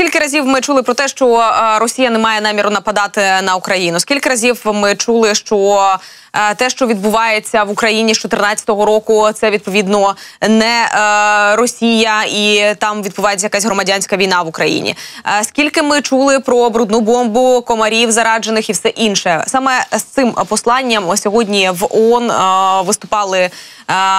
Скільки разів ми чули про те, що е, Росія не має наміру нападати на Україну? Скільки разів ми чули, що е, те, що відбувається в Україні з 2014 року, це відповідно не е, Росія, і там відбувається якась громадянська війна в Україні? Скільки ми чули про брудну бомбу, комарів зараджених і все інше? Саме з цим посланням сьогодні в ООН виступали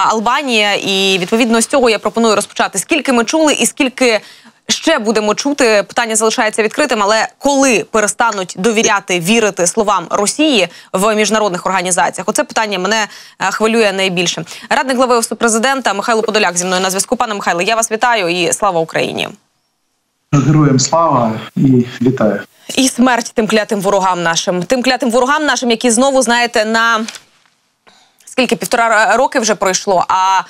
Албанія, і відповідно з цього я пропоную розпочати. Скільки ми чули, і скільки ще будемо чути. Питання залишається відкритим, але коли перестануть довіряти вірити словам Росії в міжнародних організаціях, оце питання мене е, хвилює найбільше. Радник глави офісу президента Михайло Подоляк зі мною на зв'язку. Пане Михайло, я вас вітаю і слава Україні. Героям слава і вітаю. І смерть тим клятим ворогам нашим, тим клятим ворогам нашим, які знову знаєте на скільки півтора роки вже пройшло. А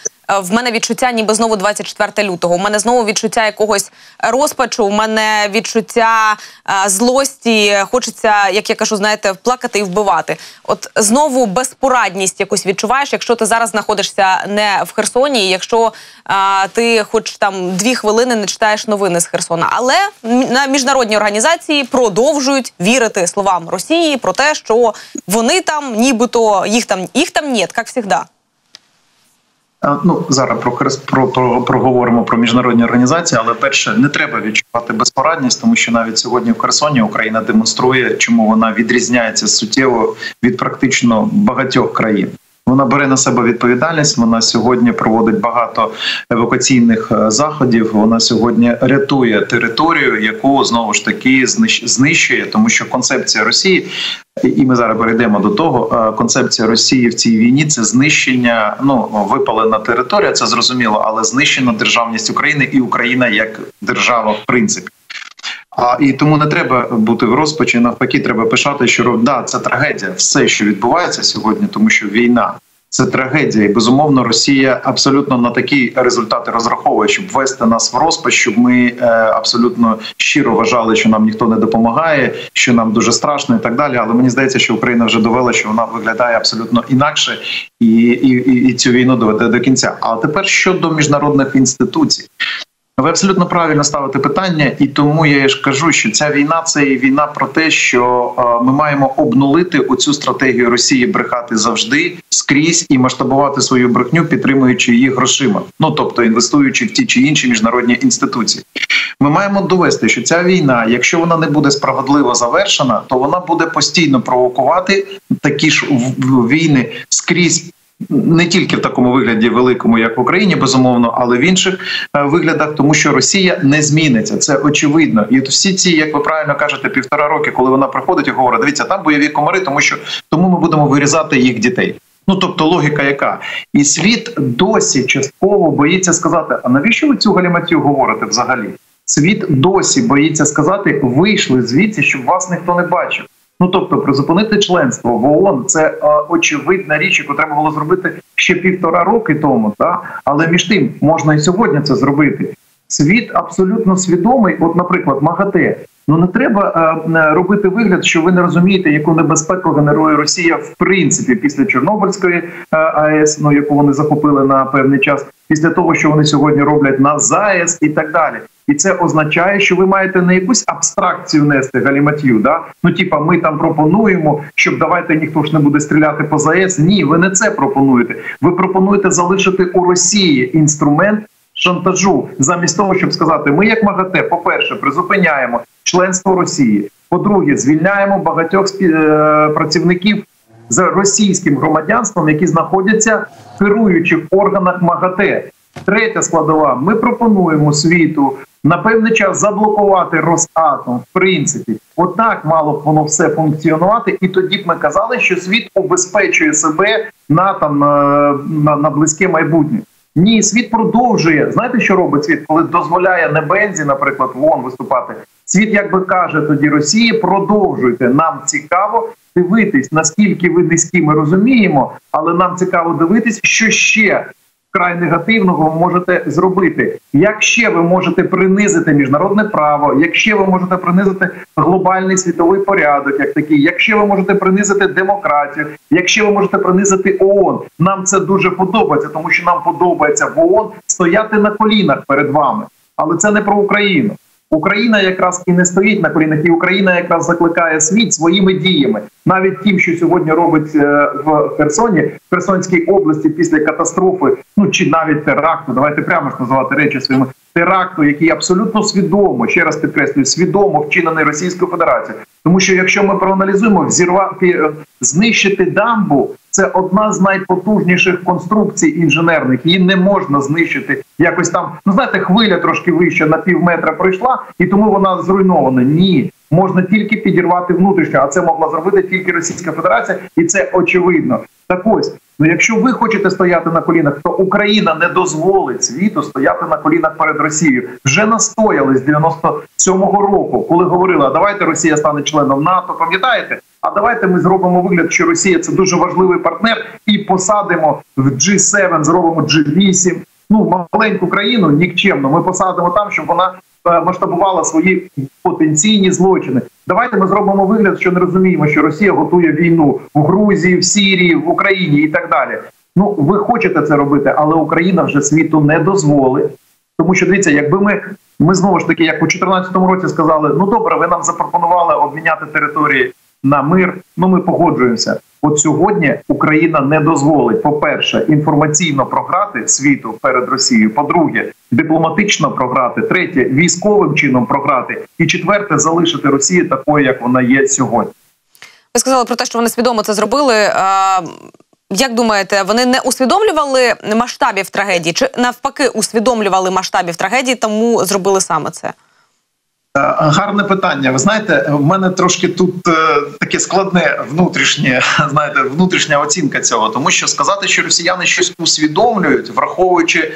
в мене відчуття, ніби знову 24 лютого. У мене знову відчуття якогось розпачу. У мене відчуття е, злості. Хочеться, як я кажу, знаєте, плакати і вбивати. От знову безпорадність якусь відчуваєш, якщо ти зараз знаходишся не в Херсоні, якщо е, ти, хоч там дві хвилини не читаєш новини з Херсона. Але на міжнародні організації продовжують вірити словам Росії про те, що вони там, нібито їх там їх там нет, як завжди. А, Ну зараз про про, про проговоримо про міжнародні організації, але перше не треба відчувати безпорадність, тому що навіть сьогодні в Херсоні Україна демонструє, чому вона відрізняється суттєво від практично багатьох країн. Вона бере на себе відповідальність. Вона сьогодні проводить багато евакуаційних е, заходів. Вона сьогодні рятує територію, яку знову ж таки знищ- знищує, тому що концепція Росії, і ми зараз перейдемо до того. е, Концепція Росії в цій війні це знищення. Ну випалена територія, це зрозуміло, але знищена державність України і Україна як держава, в принципі. А і тому не треба бути в розпачі. Навпаки, треба пишати, що да, це трагедія, все, що відбувається сьогодні, тому що війна це трагедія, і безумовно Росія абсолютно на такі результати розраховує, щоб ввести нас в розпач, щоб ми е, абсолютно щиро вважали, що нам ніхто не допомагає, що нам дуже страшно, і так далі. Але мені здається, що Україна вже довела, що вона виглядає абсолютно інакше, і, і, і, і цю війну доведе до кінця. А тепер щодо міжнародних інституцій. Ви абсолютно правильно ставите питання, і тому я ж кажу, що ця війна це і війна про те, що е, ми маємо обнулити оцю стратегію Росії брехати завжди скрізь і масштабувати свою брехню, підтримуючи її грошима. Ну тобто інвестуючи в ті чи інші міжнародні інституції. Ми маємо довести, що ця війна, якщо вона не буде справедливо завершена, то вона буде постійно провокувати такі ж війни скрізь не тільки в такому вигляді великому, як в Україні, безумовно, але в інших е, виглядах, тому що Росія не зміниться. Це очевидно. І всі ці, як ви правильно кажете, півтора роки, коли вона приходить і говорить, дивіться, там бойові комари, тому що тому ми будемо вирізати їх дітей. Ну тобто логіка яка, і світ досі частково боїться сказати: а навіщо ви цю галіматію говорите взагалі? Світ досі боїться сказати, вийшли звідси, щоб вас ніхто не бачив. Ну тобто, призупинити членство в ООН – це е, очевидна річ, яку треба було зробити ще півтора роки тому. Та але між тим можна і сьогодні це зробити. Світ абсолютно свідомий. От, наприклад, МАГАТЕ. Ну не треба е, е, робити вигляд, що ви не розумієте, яку небезпеку генерує Росія в принципі після Чорнобильської е, АЕС, ну яку вони захопили на певний час, після того, що вони сьогодні роблять на ЗАЕС і так далі. І це означає, що ви маєте не якусь абстракцію нести галіматію. Да? Ну, типа, ми там пропонуємо, щоб давайте ніхто ж не буде стріляти по ЗАЕС. Ні, ви не це пропонуєте. Ви пропонуєте залишити у Росії інструмент шантажу, замість того, щоб сказати, ми, як МАГАТЕ, по-перше, призупиняємо членство Росії. По-друге, звільняємо багатьох е, працівників з російським громадянством, які знаходяться в керуючих органах МАГАТЕ. Третя складова: ми пропонуємо світу на певний час заблокувати Росатом. В принципі, отак мало б воно все функціонувати, і тоді б ми казали, що світ обезпечує себе на там е, на, на близьке майбутнє. Ні, світ продовжує. Знаєте, що робить світ, коли дозволяє не Бензі, наприклад, вон виступати. Світ, якби каже тоді Росії, продовжуйте. Нам цікаво дивитись, наскільки ви низькі, ми розуміємо, але нам цікаво дивитись, що ще вкрай негативного ви можете зробити. Як ще ви можете принизити міжнародне право, як ще ви можете принизити глобальний світовий порядок, як такий, якщо ви можете принизити демократію, якщо ви можете принизити ООН, нам це дуже подобається, тому що нам подобається в ООН стояти на колінах перед вами. Але це не про Україну. Україна якраз і не стоїть на колінах, і Україна якраз закликає світ своїми діями, навіть тим, що сьогодні робить е, в Херсоні, в Херсонській області після катастрофи, ну чи навіть теракту. Давайте прямо ж називати речі своїми теракту, який абсолютно свідомо ще раз підкреслюю, свідомо вчинений Російською Федерацією. Тому що якщо ми проаналізуємо взірвати е, знищити дамбу, це одна з найпотужніших конструкцій інженерних. Її не можна знищити якось там. Ну знаєте, хвиля трошки вища на пів метра пройшла, і тому вона зруйнована. Ні, можна тільки підірвати внутрішньо, а це могла зробити тільки Російська Федерація, і це очевидно. Так ось. Ну, якщо ви хочете стояти на колінах, то Україна не дозволить світу стояти на колінах перед Росією. Вже настояли з 97-го року, коли говорили, а давайте Росія стане членом НАТО. Пам'ятаєте? А давайте ми зробимо вигляд, що Росія це дуже важливий партнер, і посадимо в G7, зробимо G8. Ну маленьку країну нікчемно. Ми посадимо там, щоб вона масштабувала свої потенційні злочини. Давайте ми зробимо вигляд, що не розуміємо, що Росія готує війну в Грузії, в Сірії, в Україні і так далі. Ну ви хочете це робити, але Україна вже світу не дозволить. Тому що дивіться, якби ми ми знову ж таки, як у 2014 році сказали, ну добре, ви нам запропонували обміняти території на мир. Ну ми погоджуємося. От сьогодні Україна не дозволить, по-перше, інформаційно програти світу перед Росією. По-друге, дипломатично програти. Третє військовим чином програти. І четверте залишити Росію такою, як вона є сьогодні. Ви сказали про те, що вони свідомо це зробили. Як думаєте, вони не усвідомлювали масштабів трагедії, чи навпаки усвідомлювали масштабів трагедії, тому зробили саме це? Е, гарне питання. Ви знаєте, в мене трошки тут е, таке складне внутрішнє, знаєте, внутрішня оцінка цього, тому що сказати, що росіяни щось усвідомлюють, враховуючи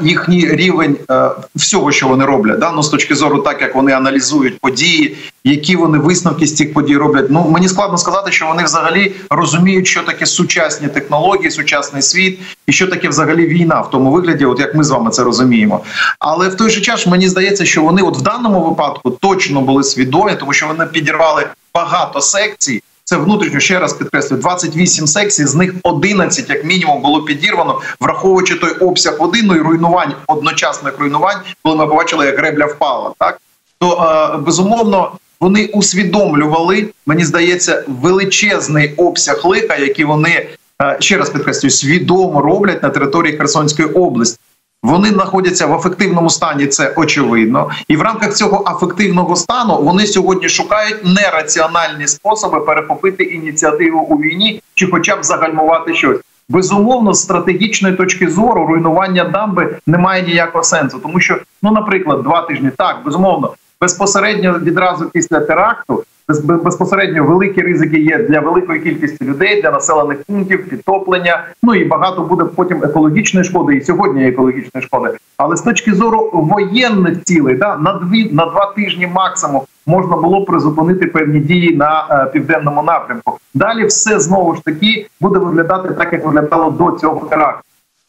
їхній рівень е, всього, що вони роблять, да? ну, з точки зору, так як вони аналізують події, які вони висновки з цих подій роблять. Ну мені складно сказати, що вони взагалі розуміють, що таке сучасні технології, сучасний світ, і що таке взагалі війна в тому вигляді, от як ми з вами це розуміємо. Але в той же час мені здається, що вони, от в даному випадку, точно були свідомі, тому що вони підірвали багато секцій. Це внутрішньо ще раз підкреслюю, 28 секцій, з них 11, як мінімум, було підірвано, враховуючи той обсяг води, ну руйнувань одночасних руйнувань, коли ми побачили, як гребля впала, так то е, безумовно вони усвідомлювали, мені здається, величезний обсяг лиха, який вони е, ще раз підкреслюю, свідомо роблять на території Херсонської області. Вони знаходяться в ефективному стані, це очевидно, і в рамках цього афективного стану вони сьогодні шукають нераціональні способи перехопити ініціативу у війні чи, хоча б загальмувати щось. Безумовно, з стратегічної точки зору руйнування дамби не має ніякого сенсу, тому що, ну, наприклад, два тижні так безумовно безпосередньо відразу після теракту. Безпосередньо великі ризики є для великої кількості людей, для населених пунктів, підтоплення. Ну і багато буде потім екологічної шкоди. І сьогодні екологічної шкоди. Але з точки зору воєнних цілей, да на дві на два тижні максимум можна було призупинити певні дії на е, південному напрямку. Далі все знову ж таки буде виглядати так, як виглядало до цього теракту.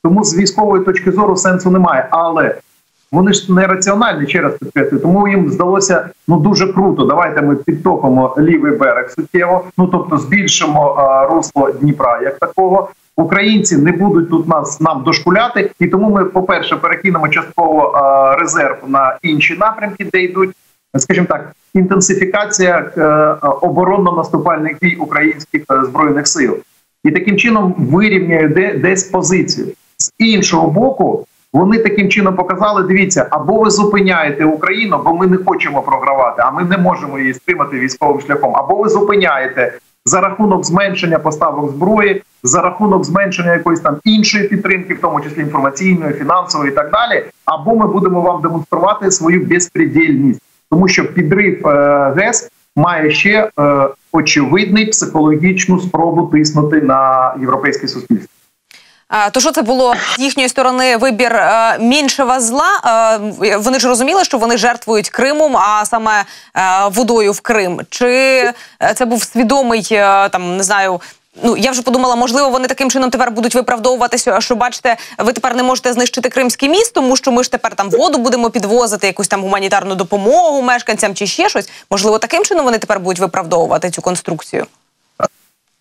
Тому з військової точки зору сенсу немає. Але вони ж не раціональні, ще раз підкреслюю, тому їм здалося ну дуже круто. Давайте ми підтопимо лівий берег суттєво. Ну тобто збільшимо а, русло Дніпра як такого. Українці не будуть тут нас нам дошкуляти, і тому ми, по перше, перекинемо частково а, резерв на інші напрямки, де йдуть, скажімо так, інтенсифікація е, оборонно-наступальних дій українських а, е, збройних сил, і таким чином вирівняє де десь позицію з іншого боку. Вони таким чином показали: дивіться, або ви зупиняєте Україну, бо ми не хочемо програвати, а ми не можемо її стримати військовим шляхом. Або ви зупиняєте за рахунок зменшення поставок зброї, за рахунок зменшення якоїсь там іншої підтримки, в тому числі інформаційної, фінансової і так далі. Або ми будемо вам демонструвати свою безпредельність, тому що підрив е, ГЕС має ще е, очевидний психологічну спробу тиснути на європейське суспільство. То що це було з їхньої сторони вибір е, меншого зла? Е, вони ж розуміли, що вони жертвують Кримом, а саме е, водою в Крим. Чи це був свідомий там, не знаю. Ну, я вже подумала, можливо, вони таким чином тепер будуть виправдовуватися, що бачите, ви тепер не можете знищити кримський міст, тому що ми ж тепер там воду будемо підвозити, якусь там гуманітарну допомогу мешканцям чи ще щось. Можливо, таким чином вони тепер будуть виправдовувати цю конструкцію.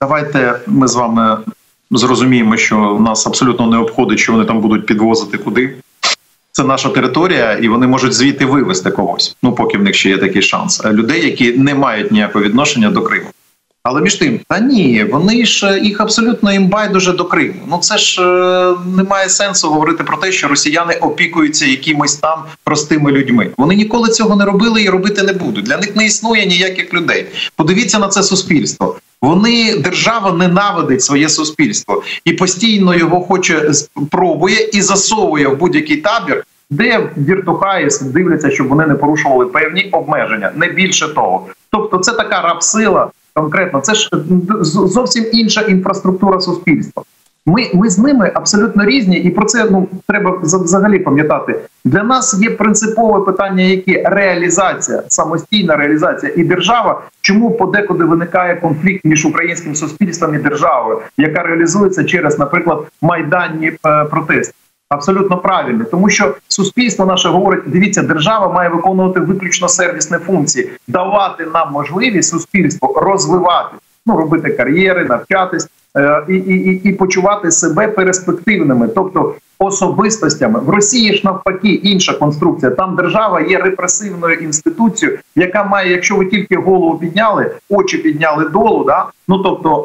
Давайте ми з вами зрозуміємо, що нас абсолютно не обходить, що вони там будуть підвозити куди. це наша територія, і вони можуть звідти вивезти когось. Ну поки в них ще є такий шанс. Людей, які не мають ніякого відношення до Криму. Але між тим, та ні, вони ж їх абсолютно їм байдуже до Криму. Ну це ж е, немає сенсу говорити про те, що росіяни опікуються якимось там простими людьми. Вони ніколи цього не робили і робити не будуть. Для них не існує ніяких людей. Подивіться на це суспільство. Вони держава ненавидить своє суспільство і постійно його хоче пробує і засовує в будь-який табір. Де віртухаї дивляться, щоб вони не порушували певні обмеження, не більше того. Тобто, це така рабсила, конкретно. Це ж зовсім інша інфраструктура суспільства. Ми ми з ними абсолютно різні, і про це ну треба взагалі пам'ятати. Для нас є принципове питання, яке реалізація, самостійна реалізація і держава. Чому подекуди виникає конфлікт між українським суспільством і державою, яка реалізується через, наприклад, майданні е, протести? Абсолютно правильно, тому що суспільство наше говорить: дивіться, держава має виконувати виключно сервісні функції, давати нам можливість суспільство розвивати, ну робити кар'єри, навчатись і, і, і почувати себе перспективними, тобто особистостями в Росії ж навпаки інша конструкція. Там держава є репресивною інституцією, яка має, якщо ви тільки голову підняли, очі підняли долу, да ну тобто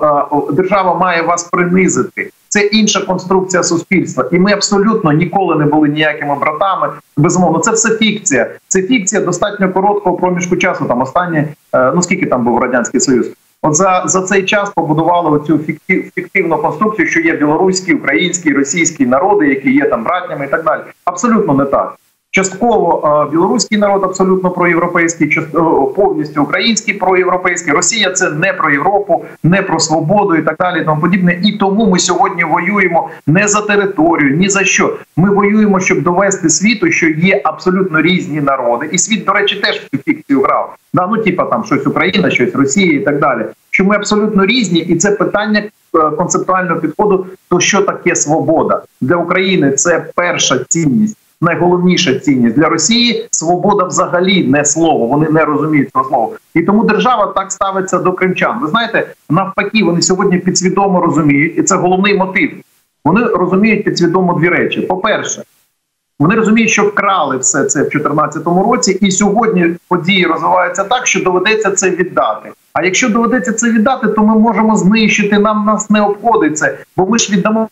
е, держава має вас принизити. Це інша конструкція суспільства, і ми абсолютно ніколи не були ніякими братами. Безумовно, це все фікція. Це фікція достатньо короткого проміжку часу. Там останні е, ну скільки там був радянський союз. От за за цей час побудували оцю фіктив, фіктивну конструкцію, що є білоруські, українські, російські народи, які є там братнями і так далі. Абсолютно не так. Частково білоруський народ абсолютно проєвропейський, частково повністю український проєвропейський. Росія це не про Європу, не про свободу і так далі. Тому подібне. І тому ми сьогодні воюємо не за територію, ні за що. Ми воюємо, щоб довести світу, що є абсолютно різні народи, і світ, до речі, теж в цю фікцію грав. Да, ну типа там щось Україна, щось Росія і так далі. Що ми абсолютно різні, і це питання е, концептуального підходу. То що таке свобода для України? Це перша цінність найголовніша цінність для Росії свобода взагалі не слово. Вони не розуміють цього слова. І тому держава так ставиться до кримчан. Ви знаєте, навпаки, вони сьогодні підсвідомо розуміють, і це головний мотив. Вони розуміють підсвідомо дві речі: по-перше, вони розуміють, що вкрали все це в 2014 році, і сьогодні події розвиваються так, що доведеться це віддати. А якщо доведеться це віддати, то ми можемо знищити. Нам нас не обходить це, бо ми ж віддамо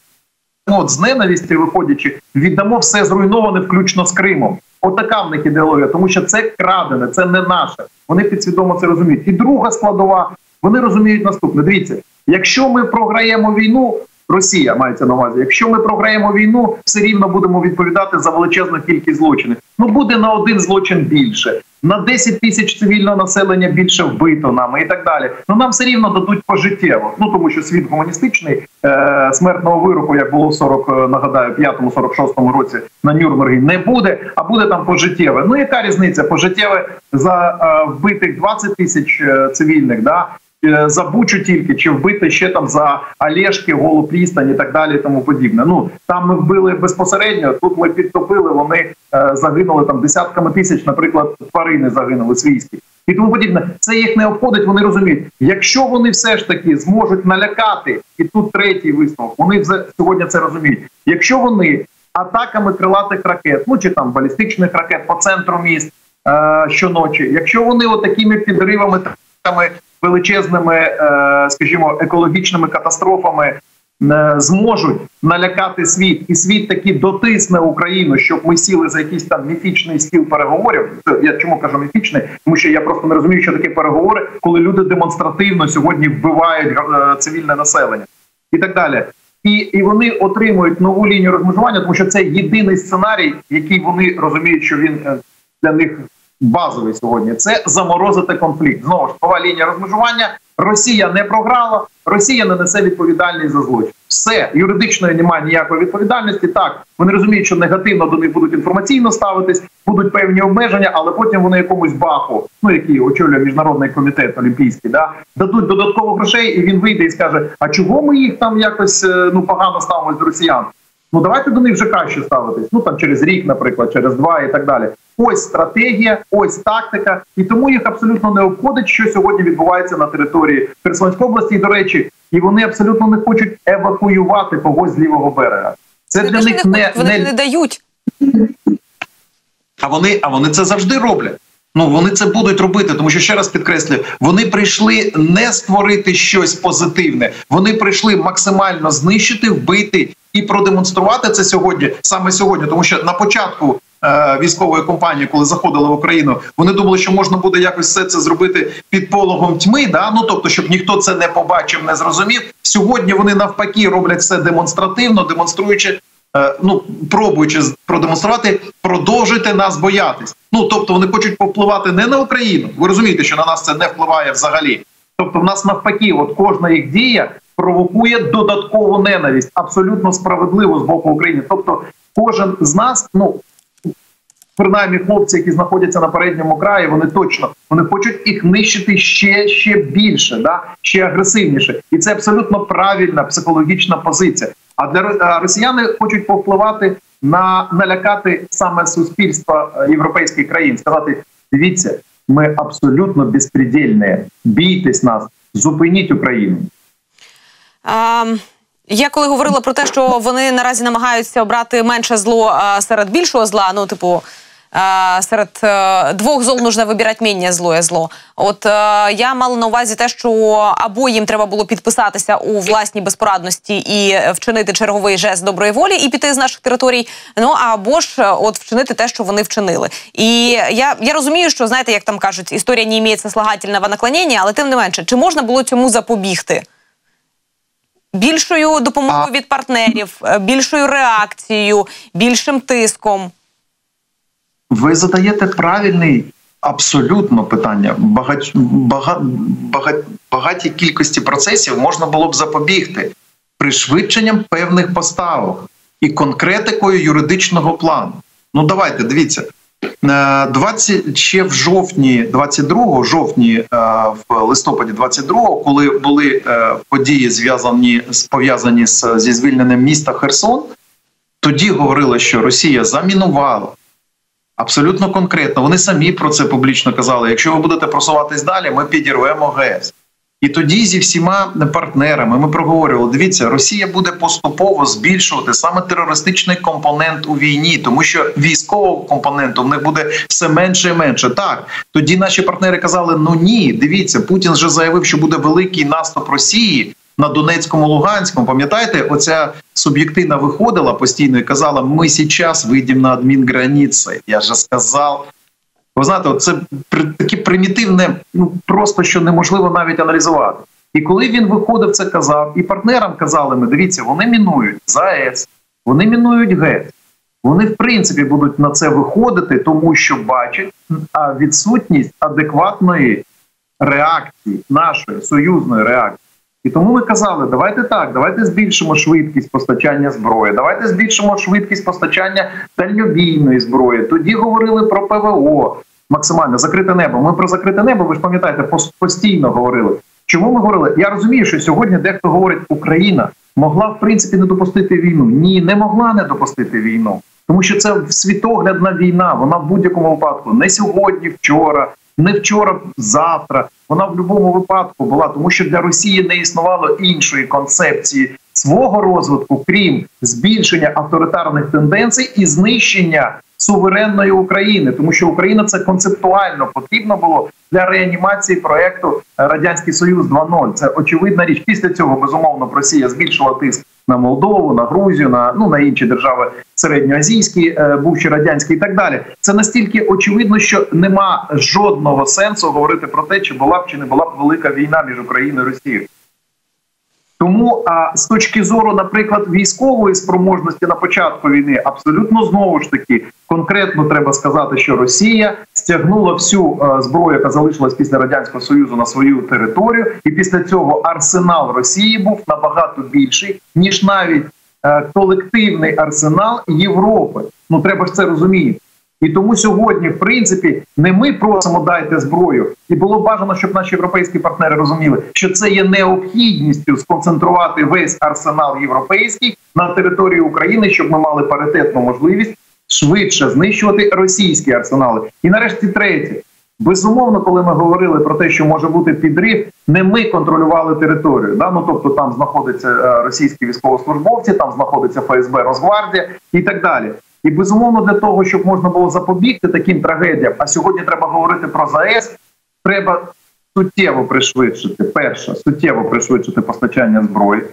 от з ненависті виходячи, віддамо все зруйноване, включно з Кримом. Отака в них ідеологія, тому що це крадене, це не наше. Вони підсвідомо це розуміють. І друга складова, вони розуміють наступне. Дивіться, якщо ми програємо війну, Росія мається на увазі. Якщо ми програємо війну, все рівно будемо відповідати за величезну кількість злочинів. Ну буде на один злочин більше, на 10 тисяч цивільного населення більше вбито нами і так далі. Ну нам все рівно дадуть пожиттєво. Ну тому що світ гуманістичний е, смертного вироку, як було в 40, е, нагадаю, 5-46 році на Нюрнбергі, не буде, а буде там пожиттєве. Ну яка різниця? Пожиттєве за е, вбитих 20 тисяч е, цивільних, да за Бучу тільки чи вбити ще там за Олешки, Голу Прістань і так далі, і тому подібне. Ну там ми вбили безпосередньо. Тут ми підтопили. Вони е, загинули там десятками тисяч, наприклад, тварини загинули свійські. І тому подібне, це їх не обходить. Вони розуміють, якщо вони все ж таки зможуть налякати, і тут третій висновок. Вони вже сьогодні це розуміють. Якщо вони атаками крилатих ракет, ну чи там балістичних ракет по центру міст е, щоночі, якщо вони отакими підривами величезними, е, скажімо, екологічними катастрофами е, зможуть налякати світ, і світ таки дотисне Україну, щоб ми сіли за якийсь там міфічний стіл переговорів. Я чому кажу міфічний? Тому що я просто не розумію, що таке переговори, коли люди демонстративно сьогодні вбивають е, цивільне населення і так далі. І і вони отримують нову лінію розмежування, тому що це єдиний сценарій, який вони розуміють, що він для них базовий сьогодні це заморозити конфлікт. Знову ж нова лінія розмежування. Росія не програла, Росія не несе відповідальність за злочин. Все юридичної немає ніякої відповідальності. Так вони розуміють, що негативно до них будуть інформаційно ставитись, будуть певні обмеження, але потім вони якомусь баху, ну який очолює міжнародний комітет олімпійський, да дадуть додатково грошей, і він вийде і скаже: А чого ми їх там якось е, ну погано ставимось до росіян? Ну давайте до них вже краще ставитись. Ну там через рік, наприклад, через два і так далі. Ось стратегія, ось тактика, і тому їх абсолютно не обходить, що сьогодні відбувається на території Херсонської області. І, До речі, і вони абсолютно не хочуть евакуювати когось з лівого берега. Це вони для них не, не, вони не... не дають. А вони, а вони це завжди роблять. Ну вони це будуть робити, тому що ще раз підкреслюю, вони прийшли не створити щось позитивне. Вони прийшли максимально знищити, вбити і продемонструвати це сьогодні, саме сьогодні, тому що на початку. Е, військової компанії, коли заходили в Україну, вони думали, що можна буде якось все це зробити під пологом тьми. Да? Ну тобто, щоб ніхто це не побачив, не зрозумів. Сьогодні вони навпаки роблять все демонстративно, демонструючи ну пробуючи продемонструвати, продовжуйте нас боятись. Ну тобто вони хочуть повпливати не на Україну. Ви розумієте, що на нас це не впливає взагалі. Тобто, в нас навпаки, от кожна їх дія провокує додаткову ненависть, абсолютно справедливо з боку України. Тобто, кожен з нас, ну принаймні хлопці, які знаходяться на передньому краї, вони точно вони хочуть їх нищити ще ще більше, да ще агресивніше, і це абсолютно правильна психологічна позиція. А для росіяни хочуть повпливати на налякати саме суспільство е, європейських країн, сказати: дивіться, ми абсолютно безпредельні, бійтесь нас, зупиніть Україну. А... Я коли говорила про те, що вони наразі намагаються обрати менше зло серед більшого зла, ну типу серед е, двох зол нужно вибирати менше злое зло. От е, я мала на увазі те, що або їм треба було підписатися у власній безпорадності і вчинити черговий жест доброї волі і піти з наших територій. Ну або ж е, от вчинити те, що вони вчинили. І я я розумію, що знаєте, як там кажуть, історія не має слагательного наклонення, але тим не менше, чи можна було цьому запобігти? Більшою допомогою від партнерів, більшою реакцією, більшим тиском. Ви задаєте правильний абсолютно питання. Багать, багать, багать, багатій кількості процесів можна було б запобігти пришвидшенням певних поставок і конкретикою юридичного плану. Ну давайте дивіться. 20, е, ще в жовтні, 22 жовтні, е, в листопаді 22 коли були е, події зв'язані пов'язані зі звільненням міста Херсон, тоді говорили, що Росія замінувала Абсолютно конкретно. Вони самі про це публічно казали. Якщо ви будете просуватись далі, ми підірвемо ГЕС. І тоді зі всіма партнерами ми проговорювали: дивіться, Росія буде поступово збільшувати саме терористичний компонент у війні, тому що військового компоненту в них буде все менше і менше. Так тоді наші партнери казали: ну ні, дивіться, Путін вже заявив, що буде великий наступ Росії на Донецькому, Луганському, пам'ятаєте, оця суб'єктивна виходила постійно і казала: Ми зараз вийдемо на адмінграниці. Я вже сказав. Ви знаєте, це таке примітивне, ну просто що неможливо навіть аналізувати. І коли він виходив, це казав, і партнерам казали: ми дивіться, вони мінують ЗАЕС, вони мінують ГЕС. Вони в принципі будуть на це виходити, тому що бачать відсутність адекватної реакції нашої союзної реакції. І тому ми казали, давайте так, давайте збільшимо швидкість постачання зброї, давайте збільшимо швидкість постачання дальньобійної зброї. Тоді говорили про ПВО максимально закрите небо. Ми про закрите небо, ви ж пам'ятаєте, постійно говорили. Чому ми говорили? Я розумію, що сьогодні дехто говорить, Україна могла в принципі не допустити війну. Ні, не могла не допустити війну, тому що це світоглядна війна. Вона в будь-якому випадку не сьогодні, вчора, не вчора, завтра. Вона в будь-якому випадку була, тому що для Росії не існувало іншої концепції свого розвитку, крім збільшення авторитарних тенденцій і знищення суверенної України, тому що Україна це концептуально потрібно було для реанімації проекту Радянський Союз 2.0. Це очевидна річ. Після цього безумовно Росія збільшила тиск на Молдову, на Грузію, на ну на інші держави середньоазійські, е, бувші радянські і так далі. Це настільки очевидно, що нема жодного сенсу говорити про те, чи була б чи не була б велика війна між Україною і Росією. Тому а з точки зору, наприклад, військової спроможності на початку війни, абсолютно знову ж таки конкретно треба сказати, що Росія стягнула всю зброю, яка залишилась після радянського союзу на свою територію, і після цього арсенал Росії був набагато більший ніж навіть е, колективний арсенал Європи. Ну треба ж це розуміти. І тому сьогодні, в принципі, не ми просимо дайте зброю, і було бажано, щоб наші європейські партнери розуміли, що це є необхідністю сконцентрувати весь арсенал європейський на території України, щоб ми мали паритетну можливість швидше знищувати російські арсенали. І нарешті третє. Безумовно, коли ми говорили про те, що може бути підрив, не ми контролювали територію. Да? Ну тобто там знаходяться е, російські військовослужбовці, там знаходиться ФСБ, Росгвардія і так далі. І безумовно для того, щоб можна було запобігти таким трагедіям, а сьогодні треба говорити про ЗАЕС, треба суттєво пришвидшити. Перше, суттєво пришвидшити постачання зброї.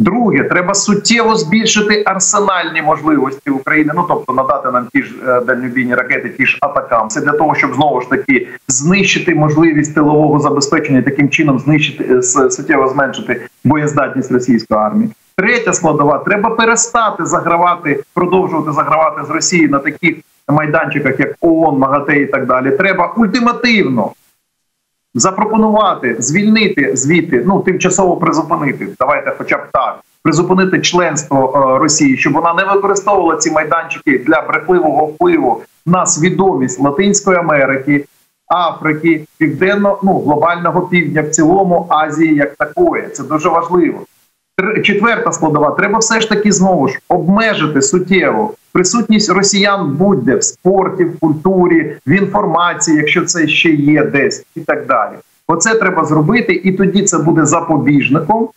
Друге, треба суттєво збільшити арсенальні можливості України. Ну тобто надати нам ті ж е, дальнобійні ракети, ті ж атакам. Це для того, щоб знову ж таки знищити можливість тилового забезпечення, таким чином знищити е, суттєво зменшити боєздатність російської армії. Третя складова треба перестати загравати, продовжувати загравати з Росії на таких майданчиках, як ООН, МАГАТЕ і так далі. Треба ультимативно запропонувати звільнити звідти, ну тимчасово призупинити. Давайте, хоча б так, призупинити членство е, Росії, щоб вона не використовувала ці майданчики для брехливого впливу на свідомість Латинської Америки. Африки, південно ну глобального півдня, в цілому Азії як такої. Це дуже важливо. Четверта складова, треба все ж таки знову ж обмежити суттєво присутність росіян будь-де в спорті, в культурі, в інформації, якщо це ще є десь, і так далі. Оце треба зробити, і тоді це буде запобіжником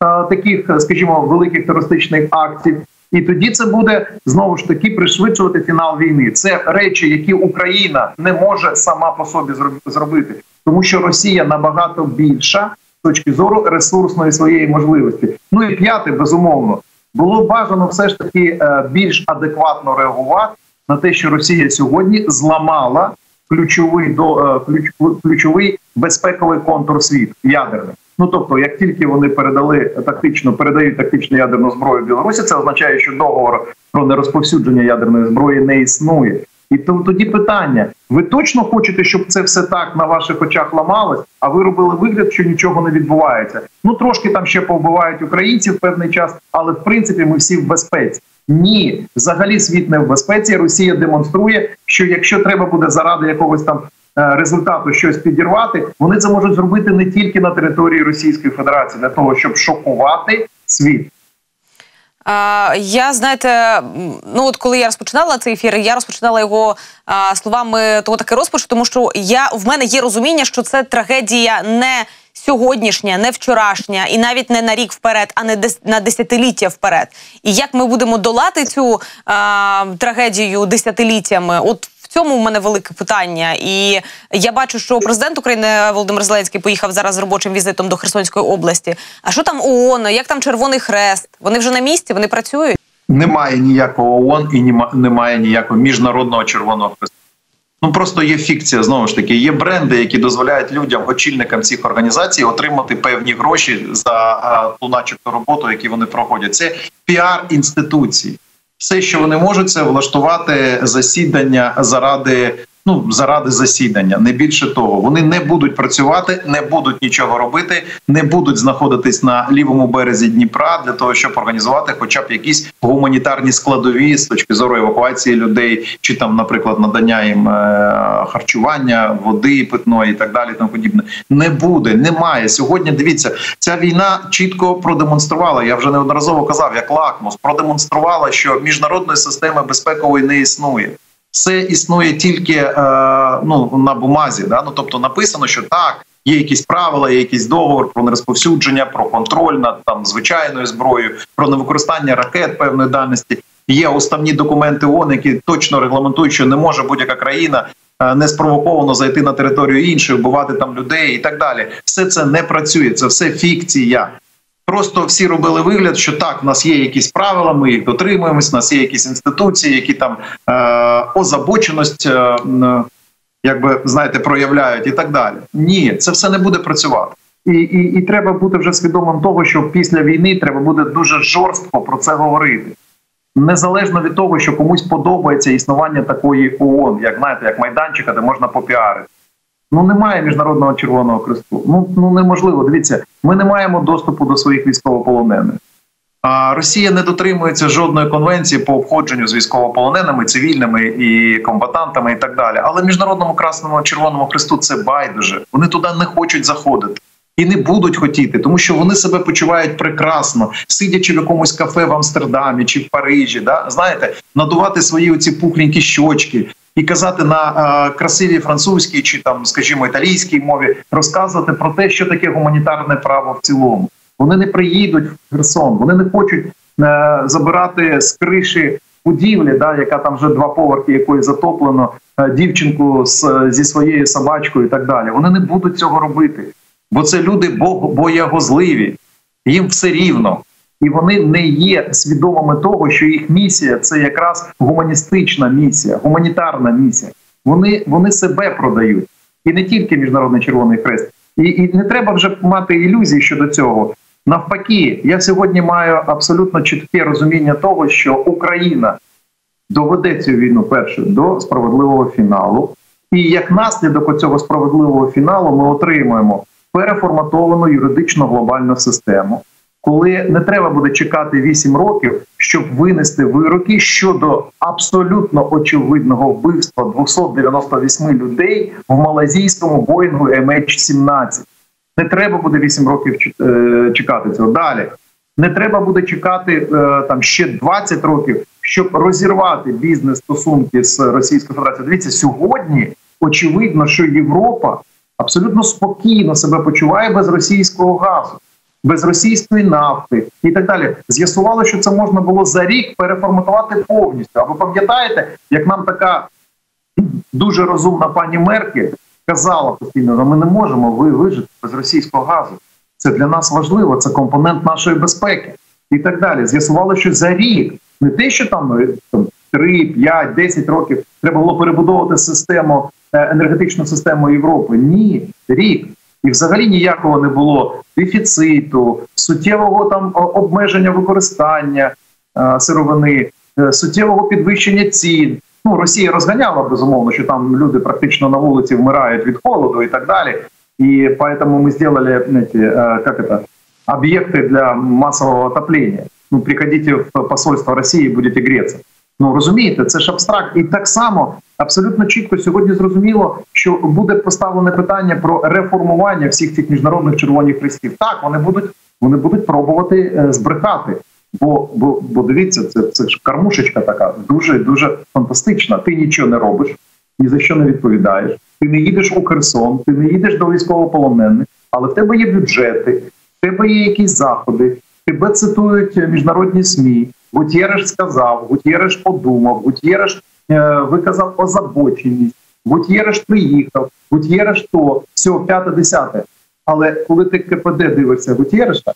а, таких, скажімо, великих терористичних актів. І тоді це буде знову ж таки пришвидшувати фінал війни. Це речі, які Україна не може сама по собі зробити, тому що Росія набагато більша точки зору ресурсної своєї можливості. Ну і п'яте, безумовно, було бажано все ж таки е, більш адекватно реагувати на те, що Росія сьогодні зламала ключовий до е, ключ, ключовий безпековий контур світу ядерний. Ну тобто, як тільки вони передали тактично, передають тактичну ядерну зброю Білорусі, це означає, що договор про нерозповсюдження ядерної зброї не існує. І тому тоді питання: ви точно хочете, щоб це все так на ваших очах ламалось? А ви робили вигляд, що нічого не відбувається? Ну трошки там ще повбивають українців певний час, але в принципі ми всі в безпеці. Ні, взагалі світ не в безпеці. Росія демонструє, що якщо треба буде заради якогось там е, результату щось підірвати, вони це можуть зробити не тільки на території Російської Федерації для того, щоб шокувати світ. Я знаєте, ну от коли я розпочинала цей ефір, я розпочинала його а, словами того таки розпочу, тому що я в мене є розуміння, що це трагедія не сьогоднішня, не вчорашня, і навіть не на рік вперед, а не дес, на десятиліття вперед. І як ми будемо долати цю а, трагедію десятиліттями? От цьому в мене велике питання. І я бачу, що президент України Володимир Зеленський поїхав зараз з робочим візитом до Херсонської області. А що там ООН? Як там Червоний Хрест? Вони вже на місці, вони працюють. Немає ніякого ООН і немає ніякого міжнародного червоного хреста. Ну просто є фікція знову ж таки. Є бренди, які дозволяють людям, очільникам цих організацій, отримати певні гроші за ту, начебто, роботу, які вони проходять. Це піар інституції все, що вони можуть, це влаштувати засідання заради ну заради засідання, не більше того. Вони не будуть працювати, не будуть нічого робити, не будуть знаходитись на лівому березі Дніпра для того, щоб організувати, хоча б якісь гуманітарні складові з точки зору евакуації людей, чи там, наприклад, надання їм е харчування, води питної і так далі. Тому подібне не буде, немає сьогодні. Дивіться, ця війна чітко продемонструвала. Я вже неодноразово казав, як лакмус продемонструвала, що міжнародної системи безпекової не існує все існує тільки е, ну на бумазі. Да? Ну тобто написано, що так. Є якісь правила, є якийсь договор про нерозповсюдження, про контроль над там звичайною зброєю, про невикористання ракет певної дальності. Є уставні документи ООН, які точно регламентують, що не може будь-яка країна е, неспровоковано зайти на територію іншої, вбивати там людей і так далі. Все це не працює. Це все фікція. Просто всі робили вигляд, що так, в нас є якісь правила, ми їх дотримуємось, у нас є якісь інституції, які там е, озабоченість, е, якби знаєте, проявляють і так далі. Ні, це все не буде працювати. І, і, і треба бути вже свідомим того, що після війни треба буде дуже жорстко про це говорити. Незалежно від того, що комусь подобається існування такої ООН, як знаєте, як майданчика, де можна попіарити. Ну немає міжнародного червоного кресту. Ну ну неможливо. Дивіться, ми не маємо доступу до своїх військовополонених. А Росія не дотримується жодної конвенції по обходженню з військовополоненими, цивільними і комбатантами, і так далі. Але міжнародному красному червоному хресту це байдуже. Вони туди не хочуть заходити. І не будуть хотіти, тому що вони себе почувають прекрасно, сидячи в якомусь кафе в Амстердамі чи в Парижі, да знаєте, надувати свої оці пухленькі щочки, і казати на е, красивій французькій чи там, скажімо, італійській мові, розказувати про те, що таке гуманітарне право в цілому. Вони не приїдуть в Херсон, вони не хочуть е, забирати з криші будівлі, да, яка там вже два поверхи, якої затоплено е, дівчинку з, зі своєю собачкою, і так далі. Вони не будуть цього робити, бо це люди боягозливі, їм все рівно. І вони не є свідомими того, що їх місія це якраз гуманістична місія, гуманітарна місія. Вони вони себе продають, і не тільки міжнародний червоний хрест. І, і не треба вже мати ілюзій щодо цього. Навпаки, я сьогодні маю абсолютно чітке розуміння того, що Україна доведе цю війну перше до справедливого фіналу, і як наслідок цього справедливого фіналу ми отримуємо переформатовану юридично глобальну систему, коли не треба буде чекати 8 років, щоб винести вироки щодо абсолютно очевидного вбивства 298 людей в малазійському боїнгу MH17. Не треба буде 8 років е, чекати цього. Далі не треба буде чекати е, там ще 20 років, щоб розірвати бізнес стосунки з Російською Федерацією. Дивіться, сьогодні очевидно, що Європа абсолютно спокійно себе почуває без російського газу, без російської нафти і так далі. З'ясувало, що це можна було за рік переформатувати повністю. А ви пам'ятаєте, як нам така дуже розумна пані Меркель казала постійно, що ми не можемо вижити без російського газу. Це для нас важливо, це компонент нашої безпеки і так далі. З'ясували, що за рік не те, що там, е, там 3, 5, 10 років треба було перебудовувати систему е, енергетичну систему Європи. Ні, рік І взагалі ніякого не було дефіциту, суттєвого там обмеження використання е, сировини, суттєвого підвищення цін. Ну, Росія розганяла безумовно, що там люди практично на вулиці вмирають від холоду і так далі. І поэтому мы сделали знаете, э, как это, объекты для массового отопления. Ну, приходите в посольство Росії і будете греться. Ну розумієте, це ж абстракт, і так само абсолютно чітко сьогодні зрозуміло, що буде поставлене питання про реформування всіх цих міжнародних червоних хрестів. Так, вони будуть вони будуть пробувати е, збрехати. Бо бо, бо дивіться, це це ж кармушечка така дуже дуже фантастична. Ти нічого не робиш, ні за що не відповідаєш. Ти не їдеш у Херсон, ти не їдеш до військовополонених, але в тебе є бюджети, в тебе є якісь заходи. Тебе цитують міжнародні СМІ. Гутєреш сказав, Гутєреш подумав, Гутєреш е, виказав озабоченість, Гутєреш приїхав, Гутєреш то все, п'яте, десяте. Але коли ти КПД дивишся Гутєреша,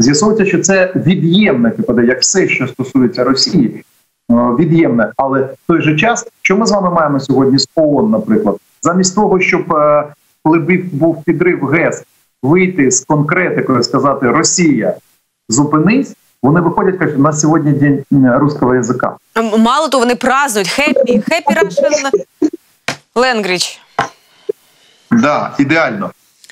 З'ясовується, що це від'ємне КПД, як все, що стосується Росії, е, від'ємне. Але в той же час, що ми з вами маємо сьогодні з ООН, наприклад, замість того, щоб е, коли був підрив ГЕС, вийти з конкретикою, сказати Росія, зупинись. Вони виходять, кажуть, у нас сьогодні день русского языка. Мало то вони празднують хеппі, хеппі Russian Language. Да, ідеально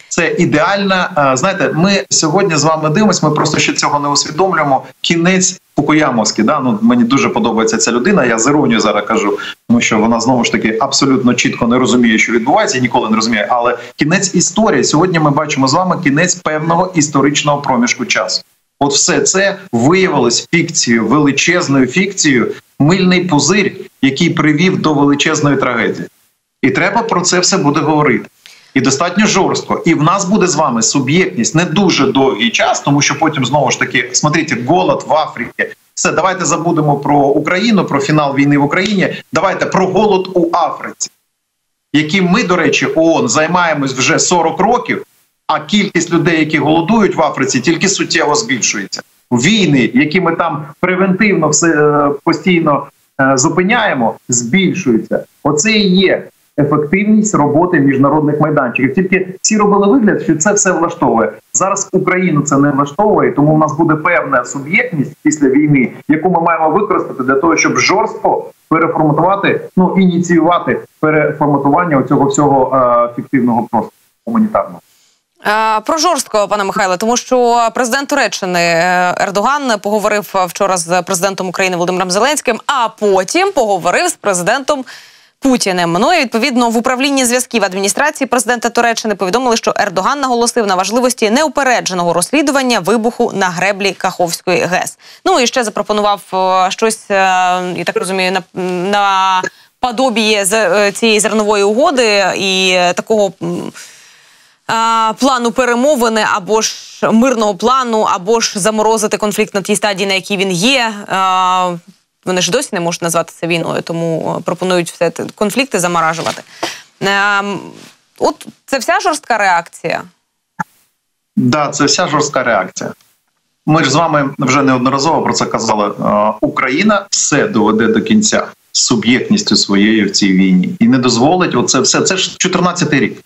це ідеальна. Знаєте, ми сьогодні з вами дивимося. Ми просто ще цього не усвідомлюємо. Кінець Фукуямовський. Да? Ну мені дуже подобається ця людина. Я з іронією зараз кажу, тому що вона знову ж таки абсолютно чітко не розуміє, що відбувається, і ніколи не розуміє. Але кінець історії сьогодні ми бачимо з вами кінець певного історичного проміжку часу. От все це виявилось фікцією, величезною фікцією, мильний пузир, який привів до величезної трагедії, і треба про це все буде говорити і достатньо жорстко. І в нас буде з вами суб'єктність не дуже довгий час, тому що потім знову ж таки смотрите, голод в Африці. Все, давайте забудемо про Україну, про фінал війни в Україні. Давайте про голод у Африці, яким ми, до речі, ООН займаємось вже 40 років. А кількість людей, які голодують в Африці, тільки суттєво збільшується. Війни, які ми там превентивно все е, постійно е, зупиняємо, збільшуються. Оце і є ефективність роботи міжнародних майданчиків. Тільки всі робили вигляд, що це все влаштовує зараз. Україну це не влаштовує, тому в нас буде певна суб'єктність після війни, яку ми маємо використати для того, щоб жорстко переформатувати, ну ініціювати переформатування цього всього е, фіктивного простору гуманітарного. Е, про жорсткого пане Михайле, тому що президент Туреччини е, Ердоган поговорив вчора з президентом України Володимиром Зеленським, а потім поговорив з президентом Путіним. Ну і відповідно в управлінні зв'язків адміністрації президента Туреччини повідомили, що Ердоган наголосив на важливості неупередженого розслідування вибуху на греблі Каховської ГЕС. Ну і ще запропонував е, щось, я так розумію, на на подобіє цієї зернової угоди і такого. Плану перемовини або ж мирного плану, або ж заморозити конфлікт на тій стадії, на якій він є вони ж досі не можуть назвати це війною, тому пропонують все конфлікти заморажувати. Ем, от це вся жорстка реакція. Да, це вся жорстка реакція. Ми ж з вами вже неодноразово про це казали. Україна все доведе до кінця суб'єктністю своєю в цій війні і не дозволить оце все. Це ж 14-й рік.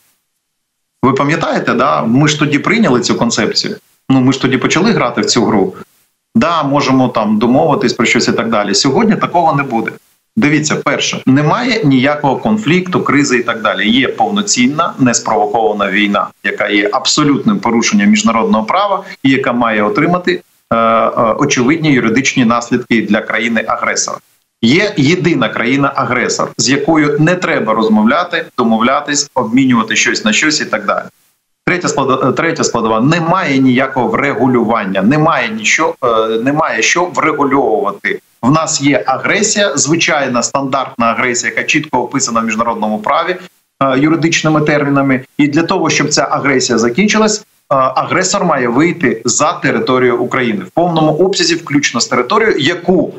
Ви пам'ятаєте, да? ми ж тоді прийняли цю концепцію. Ну ми ж тоді почали грати в цю гру. Да, можемо там домовитись про щось і так далі. Сьогодні такого не буде. Дивіться, перше, немає ніякого конфликту, кризи і так далі. Є повноцінна неспровокована війна, яка є абсолютним порушенням міжнародного права, і яка має отримати е, е, очевидні юридичні наслідки для країни-агресора. Є єдина країна-агресор, з якою не треба розмовляти, домовлятись, обмінювати щось на щось і так далі. Третя складова, третя складова немає ніякого врегулювання, немає нічого, е, немає що врегульовувати. В нас є агресія, звичайна стандартна агресія, яка чітко описана в міжнародному праві е, юридичними термінами. І для того, щоб ця агресія закінчилась, е, агресор має вийти за територію України в повному обсязі, включно з територією, яку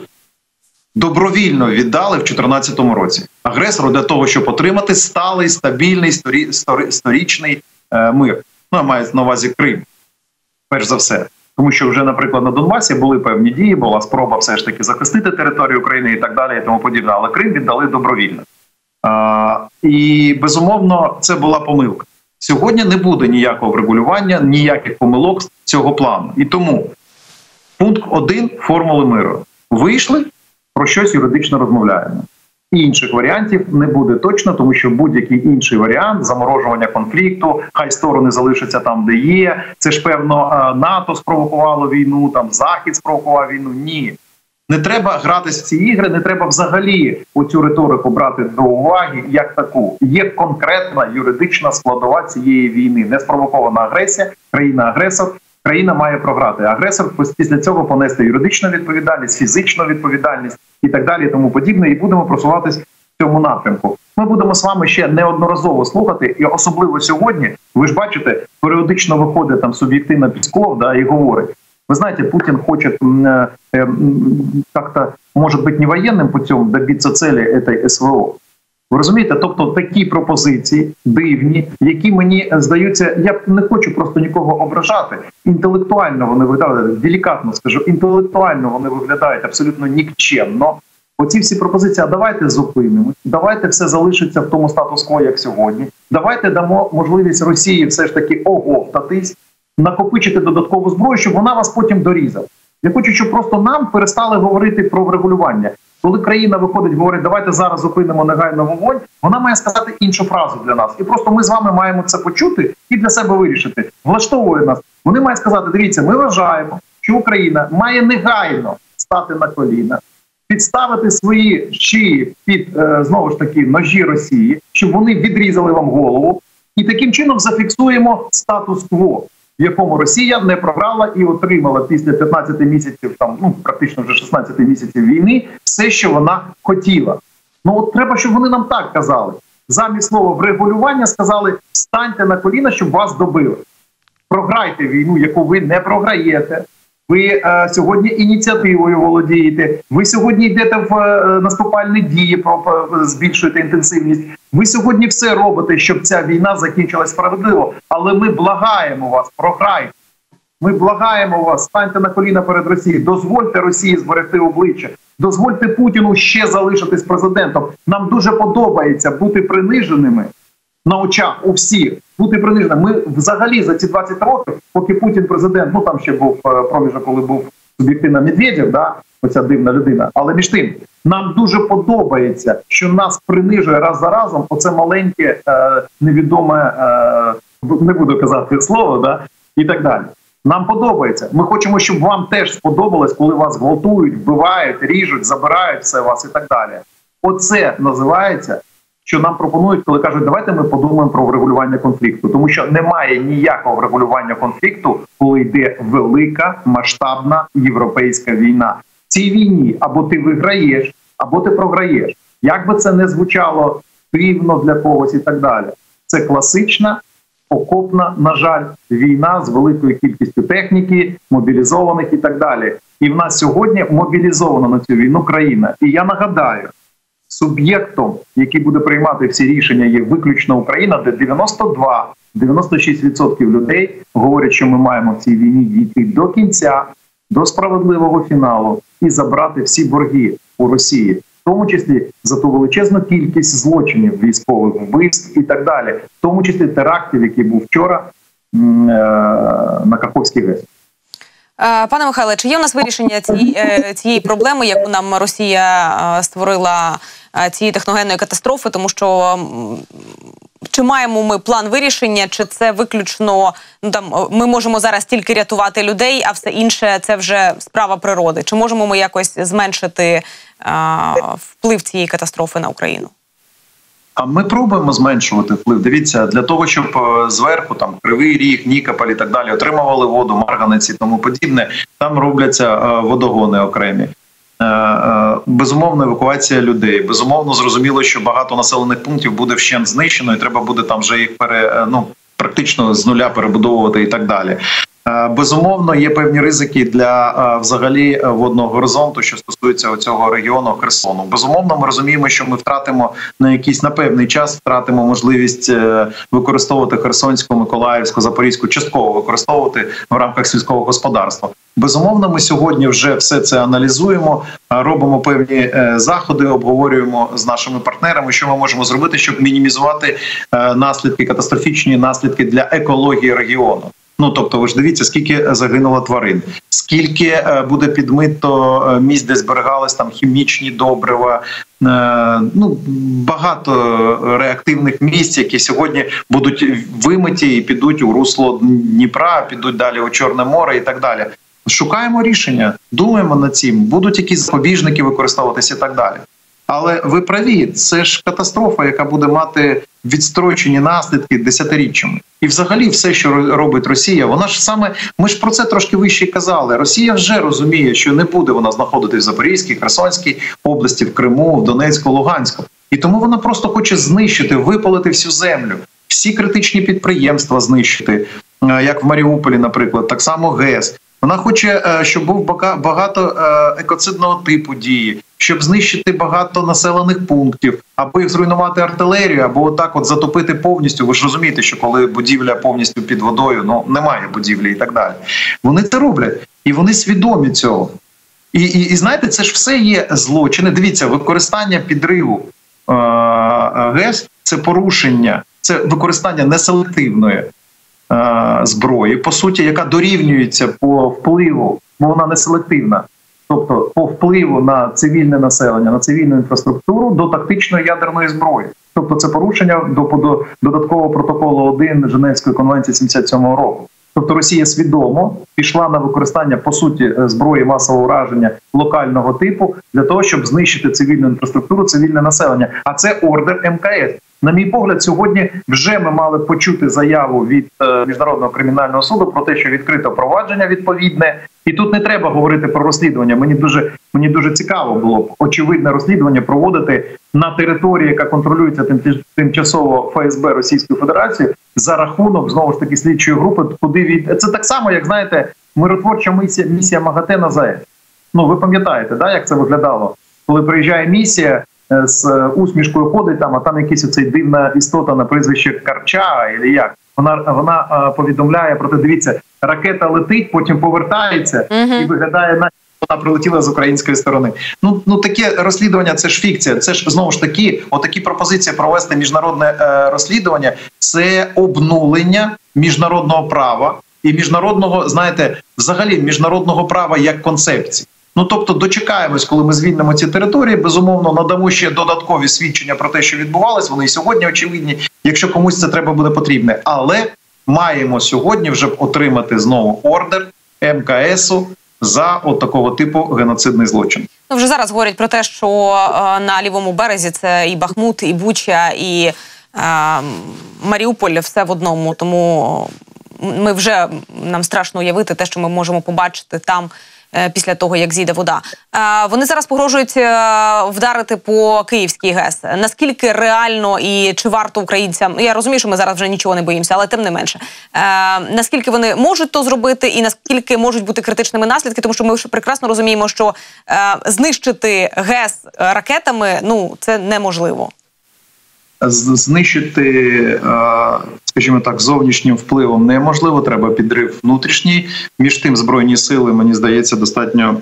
добровільно віддали в 2014 році агресору для того, щоб отримати сталий стабільний сторі, сторі, сторічний е, мир. Ну має на увазі Крим, перш за все. Тому що вже, наприклад, на Донбасі були певні дії, була спроба все ж таки захистити територію України і так далі, і тому подібне. Але Крим віддали добровільно. А, І безумовно, це була помилка. Сьогодні не буде ніякого врегулювання, ніяких помилок цього плану. І тому пункт один формули миру вийшли про щось юридично розмовляємо. Інших варіантів не буде точно, тому що будь-який інший варіант заморожування конфлікту, хай сторони залишаться там, де є. Це ж певно НАТО спровокувало війну, там Захід спровокував війну. Ні, не треба гратись в ці ігри, не треба взагалі оцю риторику брати до уваги як таку. Є конкретна юридична складова цієї війни, не спровокована агресія, країна-агресор. Країна має програти. Агресор після цього понести юридичну відповідальність, фізичну відповідальність і так далі, і тому подібне. І будемо просуватись в цьому напрямку. Ми будемо з вами ще неодноразово слухати, і особливо сьогодні. Ви ж бачите, періодично виходить там суб'єктивна Пісков, да і говорить: ви знаєте, Путін хоче э, э, как-то, може бути не воєнним путем добитися цілі цієї СВО. Ви розумієте, тобто такі пропозиції дивні, які мені здаються, я не хочу просто нікого ображати. Інтелектуально вони виглядають, делікатно скажу, інтелектуально вони виглядають абсолютно нікчемно. Оці всі пропозиції, а давайте зупинимо, давайте все залишиться в тому статус-кво, як сьогодні. Давайте дамо можливість Росії все ж таки оговтатись, накопичити додаткову зброю, щоб вона вас потім дорізала. Я хочу, щоб просто нам перестали говорити про врегулювання. Коли країна виходить, говорить, давайте зараз зупинимо негайно вогонь. Вона має сказати іншу фразу для нас, і просто ми з вами маємо це почути і для себе вирішити. Влаштовує нас. Вони мають сказати: дивіться, ми вважаємо, що Україна має негайно стати на коліна, підставити свої шиї під е, знову ж таки ножі Росії, щоб вони відрізали вам голову, і таким чином зафіксуємо статус-кво в якому Росія не програла і отримала після 15 місяців, там ну практично вже 16 місяців війни, все, що вона хотіла. Ну от треба, щоб вони нам так казали. Замість слова врегулювання сказали: станьте на коліна, щоб вас добили. Програйте війну, яку ви не програєте. Ви е, сьогодні ініціативою володієте. Ви сьогодні йдете в е, наступальні дії, про збільшуєте інтенсивність. Ви сьогодні все робите, щоб ця війна закінчилась справедливо. Але ми благаємо вас, програйте. Ми благаємо вас, станьте на коліна перед Росією. Дозвольте Росії зберегти обличчя. Дозвольте Путіну ще залишитись президентом. Нам дуже подобається бути приниженими на очах у всіх бути приниженим. Ми взагалі за ці 20 років, поки Путін президент, ну там ще був е, проміжок, коли був суб'єктивна Медведєв, да, оця дивна людина. Але між тим нам дуже подобається, що нас принижує раз за разом. Оце маленьке е, невідоме, е, не буду казати слово, да і так далі. Нам подобається. Ми хочемо, щоб вам теж сподобалось, коли вас гвалтують, вбивають, ріжуть, забирають все вас і так далі. Оце називається що нам пропонують, коли кажуть, давайте ми подумаємо про врегулювання конфлікту, тому що немає ніякого врегулювання конфлікту, коли йде велика масштабна європейська війна. В цій війні або ти виграєш, або ти програєш. Як би це не звучало рівно для когось і так далі, це класична окопна, на жаль, війна з великою кількістю техніки, мобілізованих і так далі. І в нас сьогодні мобілізована на цю війну країна. І я нагадаю, суб'єктом, який буде приймати всі рішення, є виключно Україна, де 92-96% людей говорять, що ми маємо в цій війні дійти до кінця, до справедливого фіналу і забрати всі борги у Росії. В тому числі за ту величезну кількість злочинів військових вбивств і так далі, в тому числі терактів, який був вчора е, на Каховській ГЕС. Е, пане Михайле, чи є у нас вирішення цієї, е, цієї проблеми, яку нам Росія створила цієї техногенної катастрофи? Тому що чи маємо ми план вирішення, чи це виключно ну там ми можемо зараз тільки рятувати людей, а все інше це вже справа природи? Чи можемо ми якось зменшити а, вплив цієї катастрофи на Україну? А ми пробуємо зменшувати вплив. Дивіться, для того, щоб е, зверху там кривий ріг, Нікополь і так далі отримували воду, марганеці і тому подібне. Там робляться е, водогони окремі. Е, безумовно, евакуація людей. Безумовно, зрозуміло, що багато населених пунктів буде вщент знищено, і треба буде там вже їх пере ну практично з нуля перебудовувати і так далі. Е, безумовно, є певні ризики для е, взагалі е, водного горизонту, що стосується цього регіону Херсону. Безумовно, ми розуміємо, що ми втратимо на якийсь на певний час, втратимо можливість використовувати Херсонську, Миколаївську, Запорізьку, частково використовувати в рамках сільського господарства. Безумовно, ми сьогодні вже все це аналізуємо, робимо певні заходи, обговорюємо з нашими партнерами, що ми можемо зробити, щоб мінімізувати наслідки, катастрофічні наслідки для екології регіону. Ну тобто, ви ж дивіться, скільки загинуло тварин, скільки е, буде підмито е, місць, де зберігались там хімічні добрива. Е, ну багато реактивних місць, які сьогодні будуть вимиті і підуть у русло Дніпра, підуть далі у Чорне море і так далі. Шукаємо рішення, думаємо над цим, будуть якісь запобіжники використовуватися і так далі. Але ви праві, це ж катастрофа, яка буде мати відстрочені наслідки десятиріччями. І, взагалі, все, що робить Росія, вона ж саме ми ж про це трошки вище казали. Росія вже розуміє, що не буде вона знаходитись в Запорізькій, Херсонській області, в Криму, в Донецьку, Луганську, і тому вона просто хоче знищити, випалити всю землю, всі критичні підприємства знищити, е, як в Маріуполі, наприклад, так само ГЕС. Вона хоче, е, щоб був багато е, екоцидного типу дії, щоб знищити багато населених пунктів, або їх зруйнувати артилерію, або отак от затопити повністю. Ви ж розумієте, що коли будівля повністю під водою, ну немає будівлі і так далі. Вони це роблять і вони свідомі цього. І і, і знаєте, це ж все є злочини. Дивіться, використання підриву е, ГЕС це порушення, це використання неселективної е, зброї, по суті, яка дорівнюється по впливу, бо вона не селективна тобто по впливу на цивільне населення, на цивільну інфраструктуру до тактичної ядерної зброї. Тобто це порушення до, до додаткового протоколу 1 Женевської конвенції 77 року. Тобто Росія свідомо пішла на використання по суті е, зброї масового ураження локального типу для того, щоб знищити цивільну інфраструктуру, цивільне населення. А це ордер МКС. На мій погляд, сьогодні вже ми мали почути заяву від е, міжнародного кримінального суду про те, що відкрито провадження відповідне, і тут не треба говорити про розслідування. Мені дуже мені дуже цікаво було б очевидне розслідування проводити на території, яка контролюється тим, тимчасово ФСБ Російської Федерації за рахунок знову ж таки слідчої групи. Куди від це так само, як знаєте, миротворча місія місія МАГАТЕ на ЗАЕС. Ну ви пам'ятаєте, да, як це виглядало, коли приїжджає місія. Е, з усмішкою ходить там, а там якийсь оцей дивна істота на прізвище Карча, або як вона вона повідомляє про те, дивіться, ракета летить, потім повертається і виглядає на. Вона прилетіла з української сторони. Ну ну таке розслідування це ж фікція. Це ж знову ж таки, отакі пропозиції провести міжнародне е, розслідування. Це обнулення міжнародного права і міжнародного, знаєте, взагалі міжнародного права як концепції. Ну тобто, дочекаємось, коли ми звільнимо ці території. Безумовно, надамо ще додаткові свідчення про те, що відбувалось. Вони сьогодні очевидні, якщо комусь це треба буде потрібне. Але маємо сьогодні вже отримати знову ордер МКСу за от такого типу геноцидний злочин. Ну вже зараз говорять про те, що е, на лівому березі це і Бахмут, і Буча, і е, Маріуполь все в одному. Тому ми вже нам страшно уявити те, що ми можемо побачити там після того, як зійде вода. Е, вони зараз погрожують е, вдарити по Київській ГЕС. Наскільки реально і чи варто українцям? Я розумію, що ми зараз вже нічого не боїмося, але тим не менше. Наскільки вони можуть то зробити, і наскільки можуть бути критичними наслідки, тому що ми прекрасно розуміємо, що знищити ГЕС ракетами ну це неможливо знищити, скажімо так, зовнішнім впливом неможливо. Треба підрив внутрішній. Між тим збройні сили мені здається достатньо.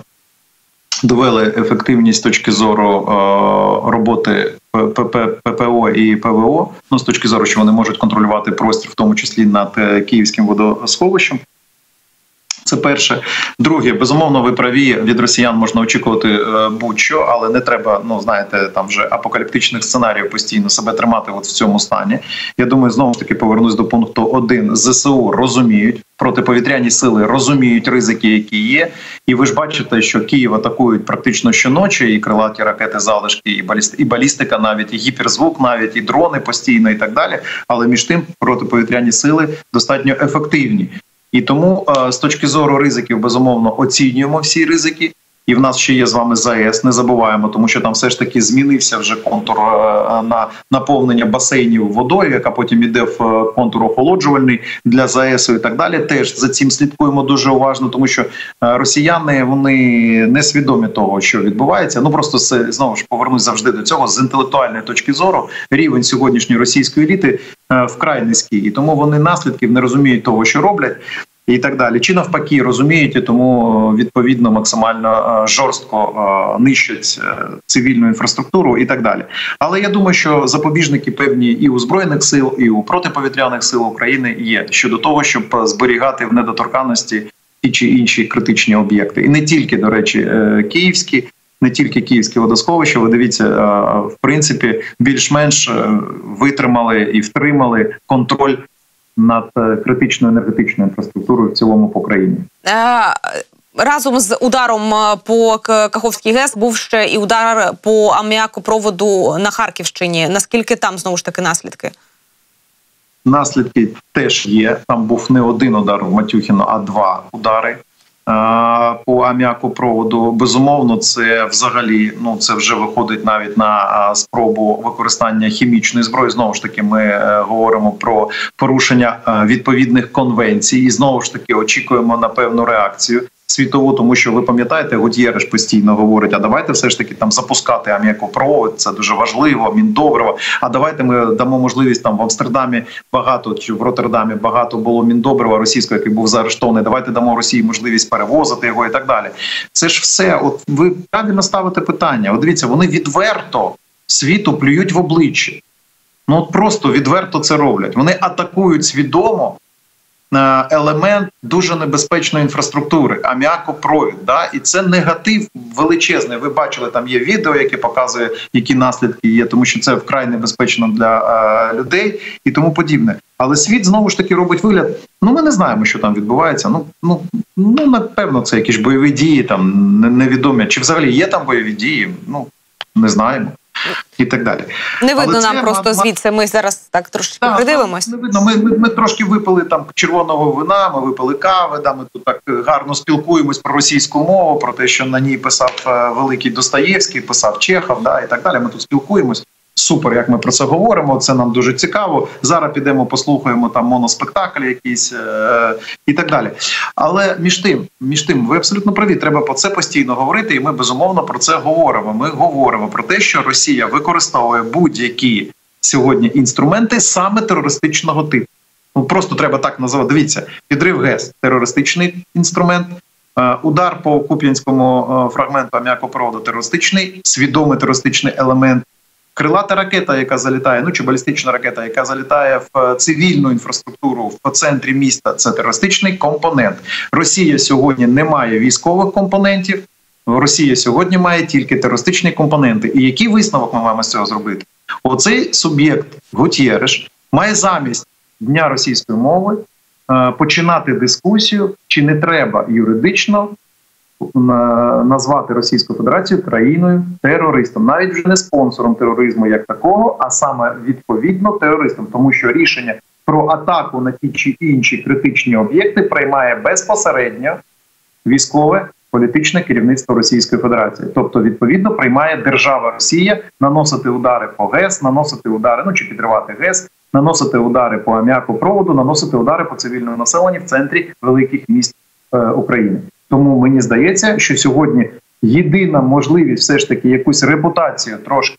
Довели ефективність з точки зору роботи ППО і ПВО. Ну з точки зору, що вони можуть контролювати простір, в тому числі над е, київським водосховищем. Це перше, друге, безумовно, ви праві від росіян можна очікувати е, будь-що, але не треба. Ну знаєте, там вже апокаліптичних сценаріїв постійно себе тримати. От в цьому стані. Я думаю, знову ж таки повернусь до пункту один. Зсу розуміють протиповітряні сили, розуміють ризики, які є. І ви ж бачите, що Київ атакують практично щоночі, і крилаті ракети, залишки, і балістика, і балістика, навіть і гіперзвук, навіть і дрони постійно, і так далі. Але між тим протиповітряні сили достатньо ефективні. І тому е, з точки зору ризиків, безумовно, оцінюємо всі ризики. І в нас ще є з вами ЗАЕС, не забуваємо, тому що там все ж таки змінився вже контур е, на наповнення басейнів водою, яка потім іде в е, контур охолоджувальний для ЗАЕС і так далі. Теж за цим слідкуємо дуже уважно, тому що росіяни вони не свідомі того, що відбувається. Ну просто це знову ж повернусь завжди до цього з інтелектуальної точки зору. Рівень сьогоднішньої російської еліти вкрай низький, і тому вони наслідків не розуміють того, що роблять і так далі, чи навпаки розуміють, тому відповідно максимально е, жорстко е, нищать е, цивільну інфраструктуру і так далі. Але я думаю, що запобіжники певні і у збройних сил, і у протиповітряних сил України є щодо того, щоб зберігати в недоторканності ті чи інші критичні об'єкти, і не тільки до речі, київські. Не тільки київське водосховище, ви дивіться, в принципі, більш-менш витримали і втримали контроль над е, критичною енергетичною інфраструктурою в цілому по країні. Е, разом з ударом е, по Каховській ГЕС був ще і удар по аміакопроводу на Харківщині. Наскільки там знову ж таки наслідки? Наслідки теж є. Там був не один удар в Матюхіно, а два удари по аміакопроводу. Безумовно, це взагалі ну це вже виходить навіть на спробу використання хімічної зброї. Знову ж таки, ми е, говоримо про порушення е, відповідних конвенцій, і знову ж таки очікуємо на певну реакцію світову, тому що ви пам'ятаєте, Гутєреш постійно говорить: а давайте все ж таки там запускати аміакопровод, це дуже важливо. Міндобрива. А давайте ми дамо можливість там в Амстердамі багато чи в Роттердамі багато було міндобрива російського, який був заарештований. Давайте дамо Росії можливість перевозити його і так далі. Це ж все. От ви правильно ставите питання. От дивіться, вони відверто світу плюють в обличчя. Ну от просто відверто це роблять. Вони атакують свідомо елемент дуже небезпечної інфраструктури, аміакопровід. Да? І це негатив величезний. Ви бачили, там є відео, яке показує, які наслідки є, тому що це вкрай небезпечно для е, людей і тому подібне. Але світ знову ж таки робить вигляд. Ну ми не знаємо, що там відбувається. Ну ну ну напевно, це якісь бойові дії, там невідомі. Чи взагалі є там бойові дії? Ну не знаємо і так далі. Не видно Але нам це, просто звідси. Ми зараз так трошки да, придивимось. Не видно. Ми, ми ми, трошки випили там червоного вина. Ми випили кави. Да, ми тут так гарно спілкуємось про російську мову, про те, що на ній писав е, великий Достоєвський, писав Чехов, да і так далі. Ми тут спілкуємось. Супер, як ми про це говоримо. Це нам дуже цікаво. Зараз підемо, послухаємо там моноспектакль, якийсь е- і так далі. Але між тим, між тим, ви абсолютно праві. Треба про це постійно говорити, і ми безумовно про це говоримо. Ми говоримо про те, що Росія використовує будь-які сьогодні інструменти саме терористичного типу. Ну просто треба так називати. Дивіться, підрив ГЕС терористичний інструмент. Е, удар по куп'янському е, фрагменту аміакопроводу терористичний, свідомий терористичний елемент крилата ракета, яка залітає, ну чи балістична ракета, яка залітає в е, цивільну інфраструктуру в центрі міста, це терористичний компонент. Росія сьогодні не має військових компонентів. Росія сьогодні має тільки терористичні компоненти. І який висновок ми маємо з цього зробити? Оцей суб'єкт Гутєреш має замість дня російської мови е, починати дискусію, чи не треба юридично назвати Російську Федерацію країною терористом, навіть вже не спонсором тероризму як такого, а саме відповідно терористом, тому що рішення про атаку на ті чи інші критичні об'єкти приймає безпосередньо військове політичне керівництво Російської Федерації. Тобто, відповідно, приймає держава Росія наносити удари по ГЕС, наносити удари, ну чи підривати ГЕС, наносити удари по аміакопроводу, наносити удари по цивільному населенню в центрі великих міст е, України. Тому мені здається, що сьогодні єдина можливість все ж таки якусь репутацію трошки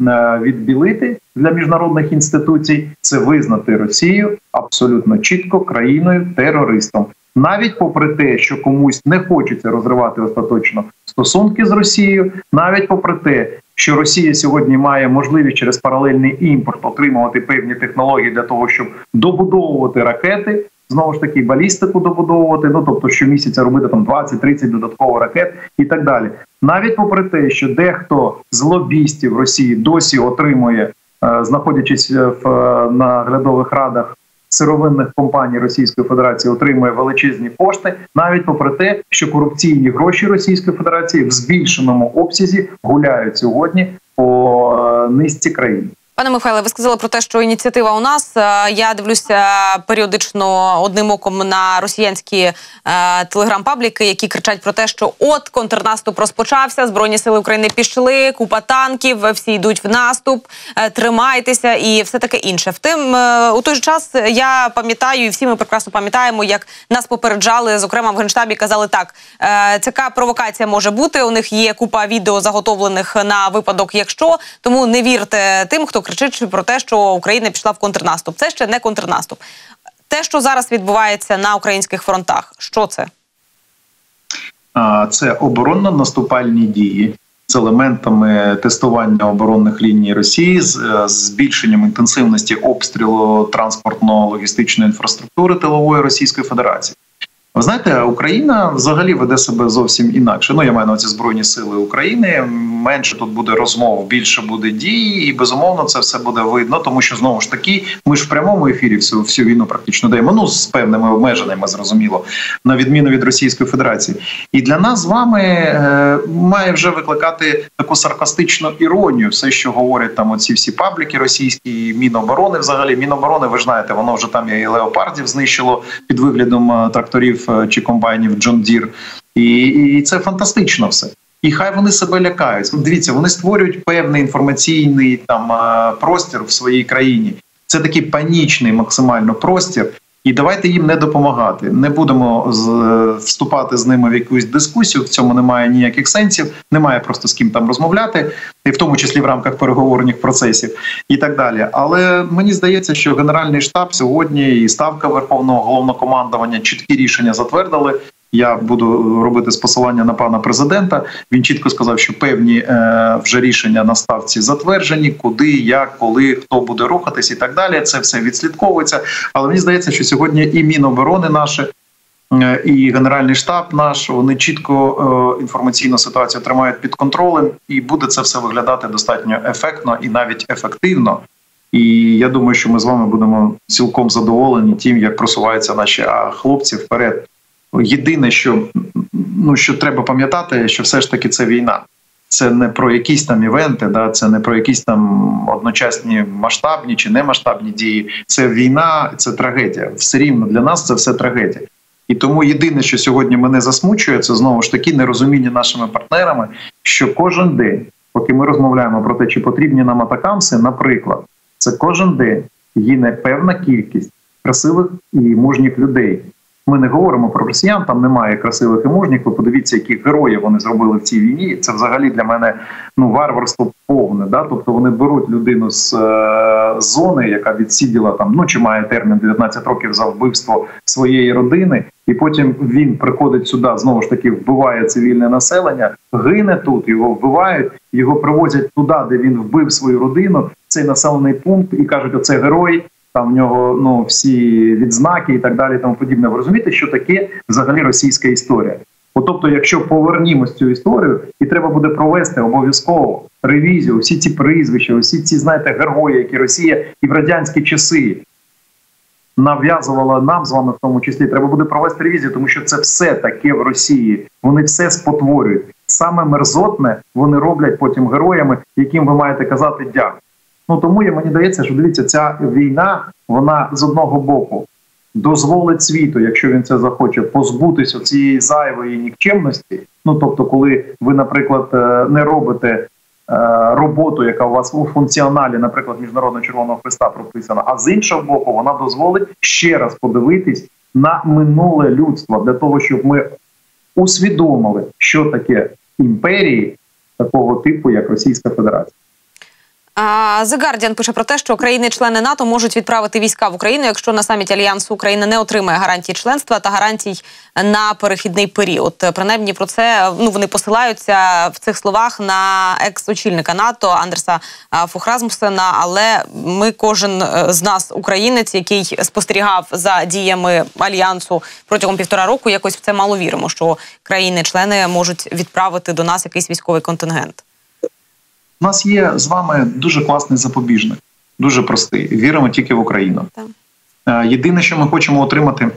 е, відбілити для міжнародних інституцій це визнати Росію абсолютно чітко країною терористом. Навіть попри те, що комусь не хочеться розривати остаточно стосунки з Росією, навіть попри те, що Росія сьогодні має можливість через паралельний імпорт отримувати певні технології для того, щоб добудовувати ракети, знову ж таки балістику добудовувати. Ну тобто, щомісяця робити там 20-30 додатково ракет і так далі. Навіть попри те, що дехто з лобістів Росії досі отримує, е, знаходячись в е, наглядових радах. Сировинних компаній Російської Федерації отримує величезні кошти, навіть попри те, що корупційні гроші Російської Федерації в збільшеному обсязі гуляють сьогодні по е, низці країн. Пане Михайле, ви сказали про те, що ініціатива у нас. Е, я дивлюся періодично одним оком на росіянські е, телеграм-пабліки, які кричать про те, що от контрнаступ розпочався, збройні сили України пішли, купа танків, всі йдуть в наступ, е, тримайтеся і все таке інше. Втім, е, у той же час я пам'ятаю, і всі ми прекрасно пам'ятаємо, як нас попереджали, зокрема в генштабі, казали так: така провокація може бути. У них є купа відео заготовлених на випадок, якщо тому не вірте тим, хто кричить про те, що Україна пішла в контрнаступ. Це ще не контрнаступ. Те, що зараз відбувається на українських фронтах, що це? Це оборонно-наступальні дії з елементами тестування оборонних ліній Росії, з е, збільшенням інтенсивності обстрілу транспортно-логістичної інфраструктури тилової Російської Федерації. Ви знаєте, Україна взагалі веде себе зовсім інакше. Ну я маю на ці збройні сили України. Менше тут буде розмов, більше буде дій, і безумовно це все буде видно, тому що знову ж таки ми ж в прямому ефірі всю всю війну практично даємо. Ну з певними обмеженнями, зрозуміло, на відміну від Російської Федерації. І для нас з вами е, має вже викликати таку саркастичну іронію, все, що говорять там оці всі пабліки російські, міноборони, взагалі міноборони. Ви ж знаєте, воно вже там і леопардів знищило під виглядом е, тракторів. Е, чи комбайнів John Deere. І, і це фантастично все. І хай вони себе лякають. Дивіться, вони створюють певний інформаційний там е, простір в своїй країні. Це такий панічний максимально простір. І давайте їм не допомагати. Не будемо з, вступати з ними в якусь дискусію. В цьому немає ніяких сенсів, немає просто з ким там розмовляти, і в тому числі в рамках переговорних процесів і так далі. Але мені здається, що Генеральний штаб сьогодні і ставка Верховного головнокомандування чіткі рішення затвердили. Я буду робити з посилання на пана президента. Він чітко сказав, що певні е, вже рішення на ставці затверджені, куди, як, коли, хто буде рухатись і так далі. Це все відслідковується. Але мені здається, що сьогодні і міноборони наше. Е, і генеральний штаб наш вони чітко е, інформаційну ситуацію тримають під контролем, і буде це все виглядати достатньо ефектно і навіть ефективно. І я думаю, що ми з вами будемо цілком задоволені тим, як просуваються наші хлопці вперед Єдине, що ну що треба пам'ятати, що все ж таки це війна. Це не про якісь там івенти, да це не про якісь там одночасні масштабні чи немасштабні дії. Це війна, це трагедія. Все рівно для нас це все трагедія. І тому єдине, що сьогодні мене засмучує, це знову ж таки нерозуміння нашими партнерами, що кожен день, поки ми розмовляємо про те, чи потрібні нам атакамси, наприклад, це кожен день є певна кількість красивих і мужніх людей, ми не говоримо про росіян, там немає красивих і мужніх. Ви подивіться, які герої вони зробили в цій війні. Це взагалі для мене ну варварство повне. Да? Тобто вони беруть людину з е, зони, яка відсиділа там, ну чи має термін 19 років за вбивство своєї родини, і потім він приходить сюди, знову ж таки вбиває цивільне населення, гине тут, його вбивають, його привозять туди, де він вбив свою родину. Цей населений пункт і кажуть, оце герой там в нього ну всі відзнаки і так далі. Тому подібне. Ви розумієте, що таке взагалі російська історія? От, тобто, якщо повернімось цю історію, і треба буде провести обов'язково ревізію, всі ці прізвища, всі ці знаєте герої, які Росія і в радянські часи нав'язувала нам з вами, в тому числі, треба буде провести ревізію, тому що це все таке в Росії. Вони все спотворюють. Саме мерзотне вони роблять потім героями, яким ви маєте казати дякую. Ну тому я мені здається, що дивіться, ця війна вона з одного боку дозволить світу, якщо він це захоче, позбутися цієї зайвої нікчемності. Ну тобто, коли ви, наприклад, е, не робите е, роботу, яка у вас у функціоналі, наприклад, міжнародного червоного христа прописана, а з іншого боку, вона дозволить ще раз подивитись на минуле людство для того, щоб ми усвідомили, що таке імперії такого типу, як Російська Федерація. The Guardian пише про те, що країни-члени НАТО можуть відправити війська в Україну, якщо на саміті альянсу Україна не отримає гарантій членства та гарантій на перехідний період. Принаймні про це ну вони посилаються в цих словах на екс-очільника НАТО Андерса Фухразмусена. Але ми, кожен е, з нас, українець, який спостерігав за діями альянсу протягом півтора року, якось в це мало віримо, що країни-члени можуть відправити до нас якийсь військовий контингент. У нас є з вами дуже класний запобіжник, дуже простий. Віримо тільки в Україну. Так. Е, єдине, що ми хочемо отримати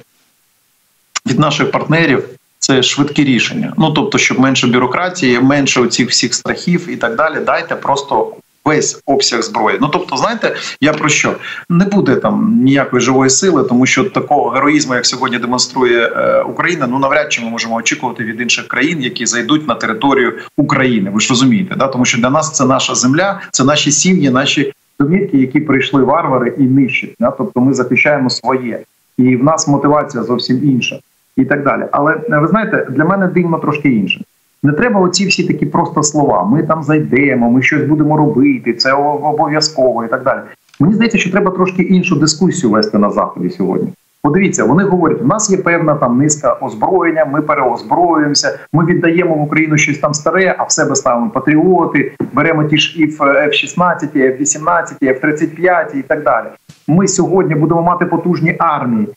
від наших партнерів, це швидкі рішення. Ну тобто, щоб менше бюрократії, менше оцих всіх страхів і так далі. Дайте просто весь обсяг зброї. Ну тобто, знаєте, я про що не буде там ніякої живої сили, тому що такого героїзму, як сьогодні демонструє е, Україна, ну навряд чи ми можемо очікувати від інших країн, які зайдуть на територію України. Ви ж розумієте, да тому що для нас це наша земля, це наші сім'ї, наші домівки, які прийшли варвари і нищать. Да? Тобто, ми захищаємо своє, і в нас мотивація зовсім інша, і так далі. Але е, ви знаєте, для мене дивно трошки інше. Не треба оці всі такі просто слова. Ми там зайдемо, ми щось будемо робити, це обов'язково і так далі. Мені здається, що треба трошки іншу дискусію вести на заході сьогодні. Подивіться, вони говорять: у нас є певна там низка озброєння, ми переозброюємося, ми віддаємо в Україну щось там старе, а в себе ставимо патріоти, беремо ті ж F-16, F-18, F-35 і так далі. Ми сьогодні будемо мати потужні армії.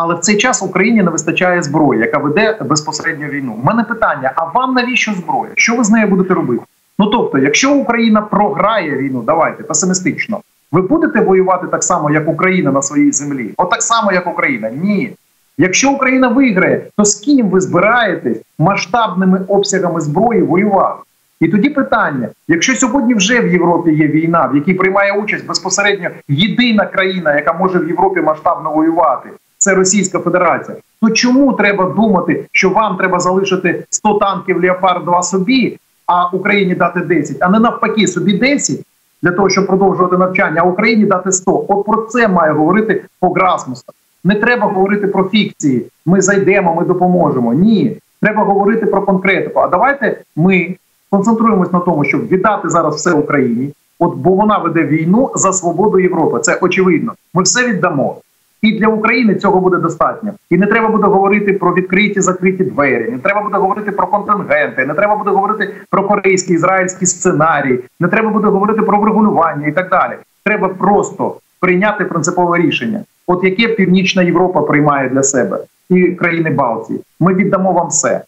Але в цей час Україні не вистачає зброї, яка веде безпосередньо війну. У мене питання: а вам навіщо зброя? Що ви з нею будете робити? Ну тобто, якщо Україна програє війну, давайте песимістично. Ви будете воювати так само, як Україна на своїй землі? От так само, як Україна? Ні. Якщо Україна виграє, то з ким ви збираєтесь масштабними обсягами зброї воювати? І тоді питання: якщо сьогодні вже в Європі є війна, в якій приймає участь безпосередньо єдина країна, яка може в Європі масштабно воювати, це Російська Федерація. То чому треба думати, що вам треба залишити 100 танків Леопард 2 собі, а Україні дати 10, а не навпаки, собі 10 для того, щоб продовжувати навчання, а Україні дати 100? От про це має говорити Пограсмуса. Не треба говорити про фікції. Ми зайдемо, ми допоможемо. Ні, треба говорити про конкретику. А давайте ми концентруємось на тому, щоб віддати зараз все Україні. От бо вона веде війну за свободу Європи. Це очевидно. Ми все віддамо. І для України цього буде достатньо. І не треба буде говорити про відкриті закриті двері. Не треба буде говорити про контингенти, не треба буде говорити про корейський ізраїльський сценарій, не треба буде говорити про врегулювання і так далі. Треба просто прийняти принципове рішення. От яке Північна Європа приймає для себе і країни Балтії. Ми віддамо вам все.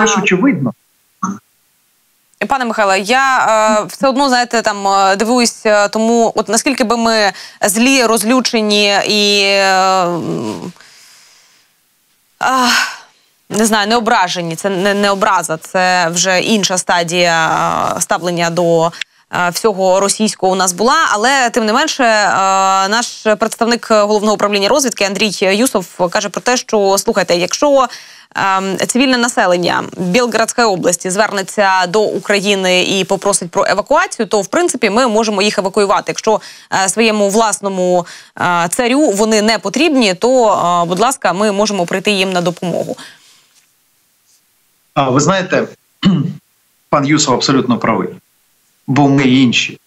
Це ж очевидно. Пане Михайле, я е, все одно знаєте, там е, дивуюсь, е, тому от наскільки би ми злі, розлючені і е, е, не знаю, не ображені. Це не, не образа, це вже інша стадія е, ставлення до. Всього російського у нас була, але тим не менше, наш представник головного управління розвідки Андрій Юсов каже про те, що слухайте, якщо цивільне населення Білградської області звернеться до України і попросить про евакуацію, то в принципі ми можемо їх евакуювати. Якщо е, своєму власному е, царю вони не потрібні, то е, будь ласка, ми можемо прийти їм на допомогу. А ви знаєте, пан Юсов абсолютно правий, бо ми інші.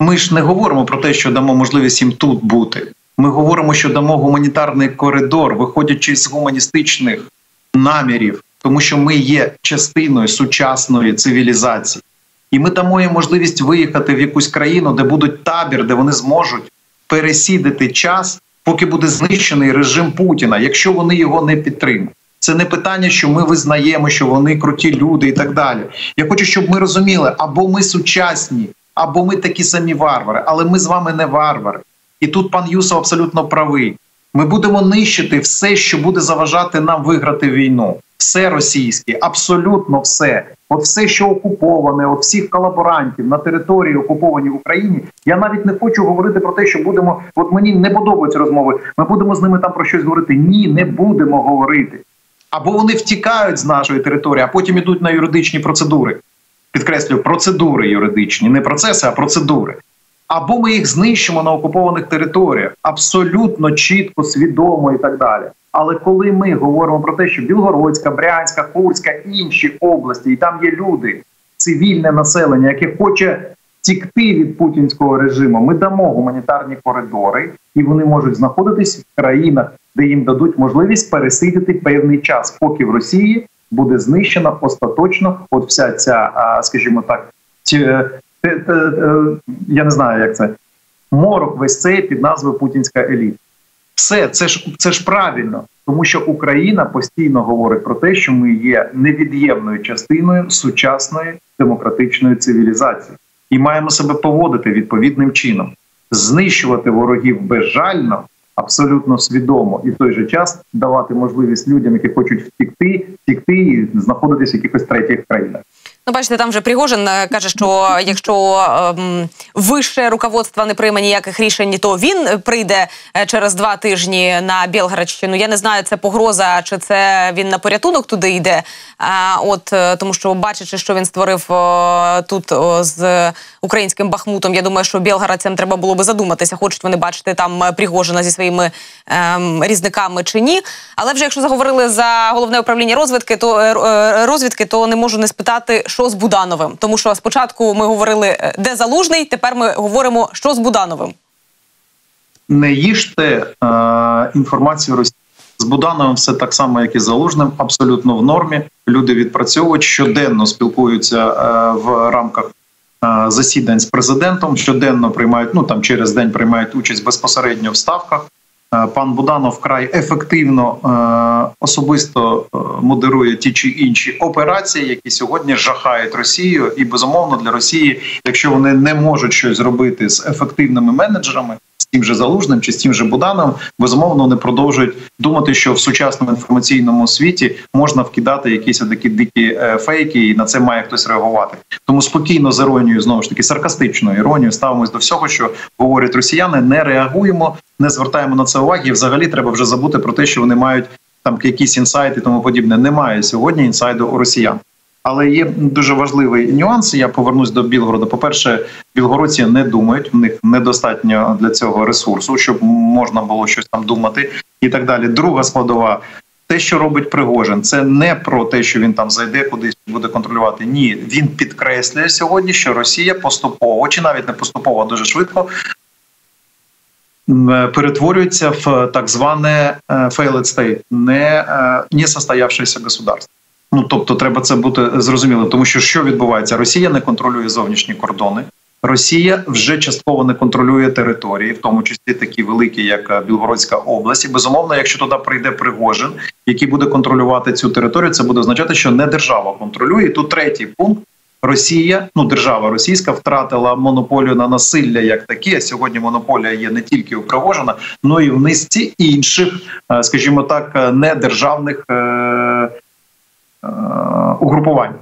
Ми ж не говоримо про те, що дамо можливість їм тут бути. Ми говоримо, що дамо гуманітарний коридор, виходячи з гуманістичних намірів, тому що ми є частиною сучасної цивілізації, і ми дамо їм можливість виїхати в якусь країну, де будуть табір, де вони зможуть пересідати час, поки буде знищений режим Путіна, якщо вони його не підтримують. Це не питання, що ми визнаємо, що вони круті люди і так далі. Я хочу, щоб ми розуміли, або ми сучасні, або ми такі самі варвари, але ми з вами не варвари. І тут пан Юсов абсолютно правий. Ми будемо нищити все, що буде заважати нам виграти війну. Все російське, абсолютно все. от все, що окуповане, от всіх колаборантів на території окупованій в Україні. Я навіть не хочу говорити про те, що будемо. От мені не подобаються розмови. Ми будемо з ними там про щось говорити. Ні, не будемо говорити. Або вони втікають з нашої території, а потім ідуть на юридичні процедури. Підкреслюю, процедури юридичні, не процеси, а процедури. Або ми їх знищимо на окупованих територіях абсолютно чітко, свідомо і так далі. Але коли ми говоримо про те, що Білгородська, Брянська, Курська, інші області, і там є люди, цивільне населення, яке хоче тікти від путінського режиму, ми дамо гуманітарні коридори, і вони можуть знаходитись в країнах, де їм дадуть можливість пересидіти певний час, поки в Росії буде знищена остаточно, от вся ця, скажімо так, я не знаю, як це морок весь цей під назвою Путінська еліта. Все це ж це ж правильно, тому що Україна постійно говорить про те, що ми є невід'ємною частиною сучасної демократичної цивілізації, і маємо себе поводити відповідним чином, знищувати ворогів безжально, абсолютно свідомо, і в той же час давати можливість людям, які хочуть втікти, втікти і знаходитись в якихось третіх країнах. Ну, бачите, там вже Пригожин е, каже, що якщо ем, вище руководство не прийме ніяких рішень, то він прийде е, через два тижні на Білградщину. Я не знаю, це погроза чи це він на порятунок туди йде. А, От е, тому, що бачачи, що він створив тут з українським бахмутом, я думаю, що білгородцям треба було би задуматися, хочуть вони бачити там Пригожина зі своїми ем, різниками чи ні. Але вже якщо заговорили за головне управління розвідки, то е, розвідки, то не можу не спитати що з Будановим. Тому що спочатку ми говорили, е, де залужний, тепер ми говоримо, що з Будановим. Не їжте е, інформацію Росії. З Будановим все так само, як і з залужним, абсолютно в нормі. Люди відпрацьовують щоденно спілкуються е, в рамках е, засідань з президентом. Щоденно приймають ну там через день приймають участь безпосередньо в ставках. Е, пан Буданов вкрай ефективно е, особисто е, модерує ті чи інші операції, які сьогодні жахають Росію, і безумовно для Росії, якщо вони не можуть щось зробити з ефективними менеджерами, тим же залужним чи з тим же Буданом, безумовно вони продовжують думати, що в сучасному інформаційному світі можна вкидати якісь такі дикі е, фейки, і на це має хтось реагувати. Тому спокійно з іронією, знову ж таки саркастичною іронією ставимось до всього, що говорять росіяни. Не реагуємо, не звертаємо на це уваги. І взагалі треба вже забути про те, що вони мають там якісь інсайти, тому подібне. Немає сьогодні інсайду у росіян. Але є дуже важливий нюанс. Я повернусь до Білгорода. По перше, білгородці не думають, в них недостатньо для цього ресурсу, щоб можна було щось там думати, і так далі. Друга складова. Те, що робить Пригожин, це не про те, що він там зайде кудись буде контролювати. Ні, він підкреслює сьогодні, що Росія поступово чи навіть не поступово, а дуже швидко перетворюється в так зване е, failed state, не, е, не состоявшееся государство. Ну тобто, треба це бути зрозуміло, тому що що відбувається? Росія не контролює зовнішні кордони. Росія вже частково не контролює території, в тому числі такі великі, як е, Білгородська область. І, Безумовно, якщо туди прийде Пригожин, який буде контролювати цю територію, це буде означати, що не держава контролює. І Тут третій пункт. Росія, ну держава російська, втратила монополію на насилля як таке. Сьогодні монополія є не тільки у Пригожина, але й в низці інших, е, скажімо так, е, недержавних угрупувань.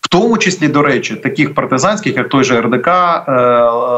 В тому числі, до речі, таких партизанських, як той же РДК, е,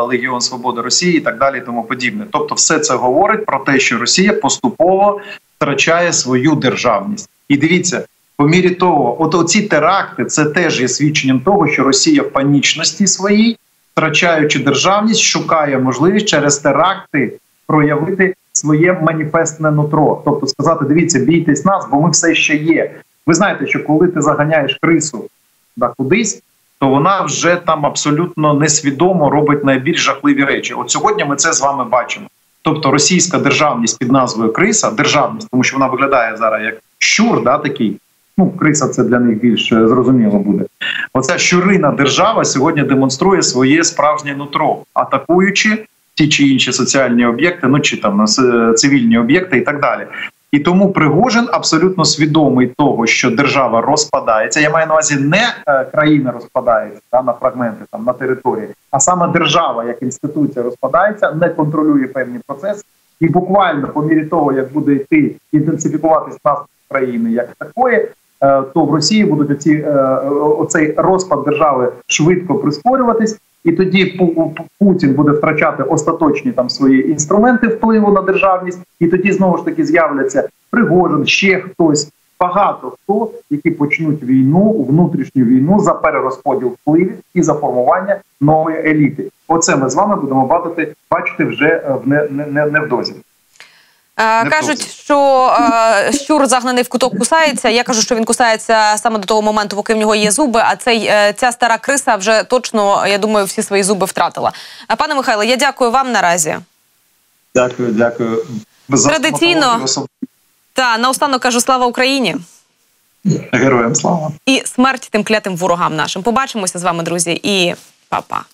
Легіон Свободи Росії і так далі, і тому подібне. Тобто, все це говорить про те, що Росія поступово втрачає свою державність. І дивіться, по мірі того, от оці теракти, це теж є свідченням того, що Росія в панічності своїй, втрачаючи державність, шукає можливість через теракти проявити своє маніфестне нутро, тобто сказати: дивіться, бійтесь нас, бо ми все ще є. Ви знаєте, що коли ти заганяєш крису да, кудись, то вона вже там абсолютно несвідомо робить найбільш жахливі речі. От сьогодні ми це з вами бачимо. Тобто російська державність під назвою Криса, державність, тому що вона виглядає зараз як щур, да, такий. Ну, криса це для них більш е, зрозуміло буде. Оця щурина держава сьогодні демонструє своє справжнє нутро, атакуючи ті чи інші соціальні об'єкти, ну чи там е, цивільні об'єкти і так далі. І тому Пригожин абсолютно свідомий того, що держава розпадається. Я маю на увазі не е, країна розпадається та на фрагменти там на території, а саме держава як інституція розпадається, не контролює певні процеси, і буквально по мірі того, як буде йти інтенсифікуватись наступ країни як такої, е, то в Росії будуть оці е, оцей розпад держави швидко прискорюватись, і тоді Пу- Пу- Путін буде втрачати остаточні там свої інструменти впливу на державність, і тоді знову ж таки з'являться Пригожин, ще хтось. Багато хто, які почнуть війну, внутрішню війну за перерозподіл впливів і за формування нової еліти. Оце ми з вами будемо бачити, бачити вже е, в не, не, не, невдовзі. Е, Не Кажуть, що е, щур загнаний в куток кусається. Я кажу, що він кусається саме до того моменту, поки в нього є зуби. А цей е, ця стара криса вже точно, я думаю, всі свої зуби втратила. Пане Михайло, я дякую вам наразі. Дякую, дякую. За Традиційно. Та наостанок кажу слава Україні Героям слава. і смерть тим клятим ворогам нашим. Побачимося з вами, друзі, і па-па.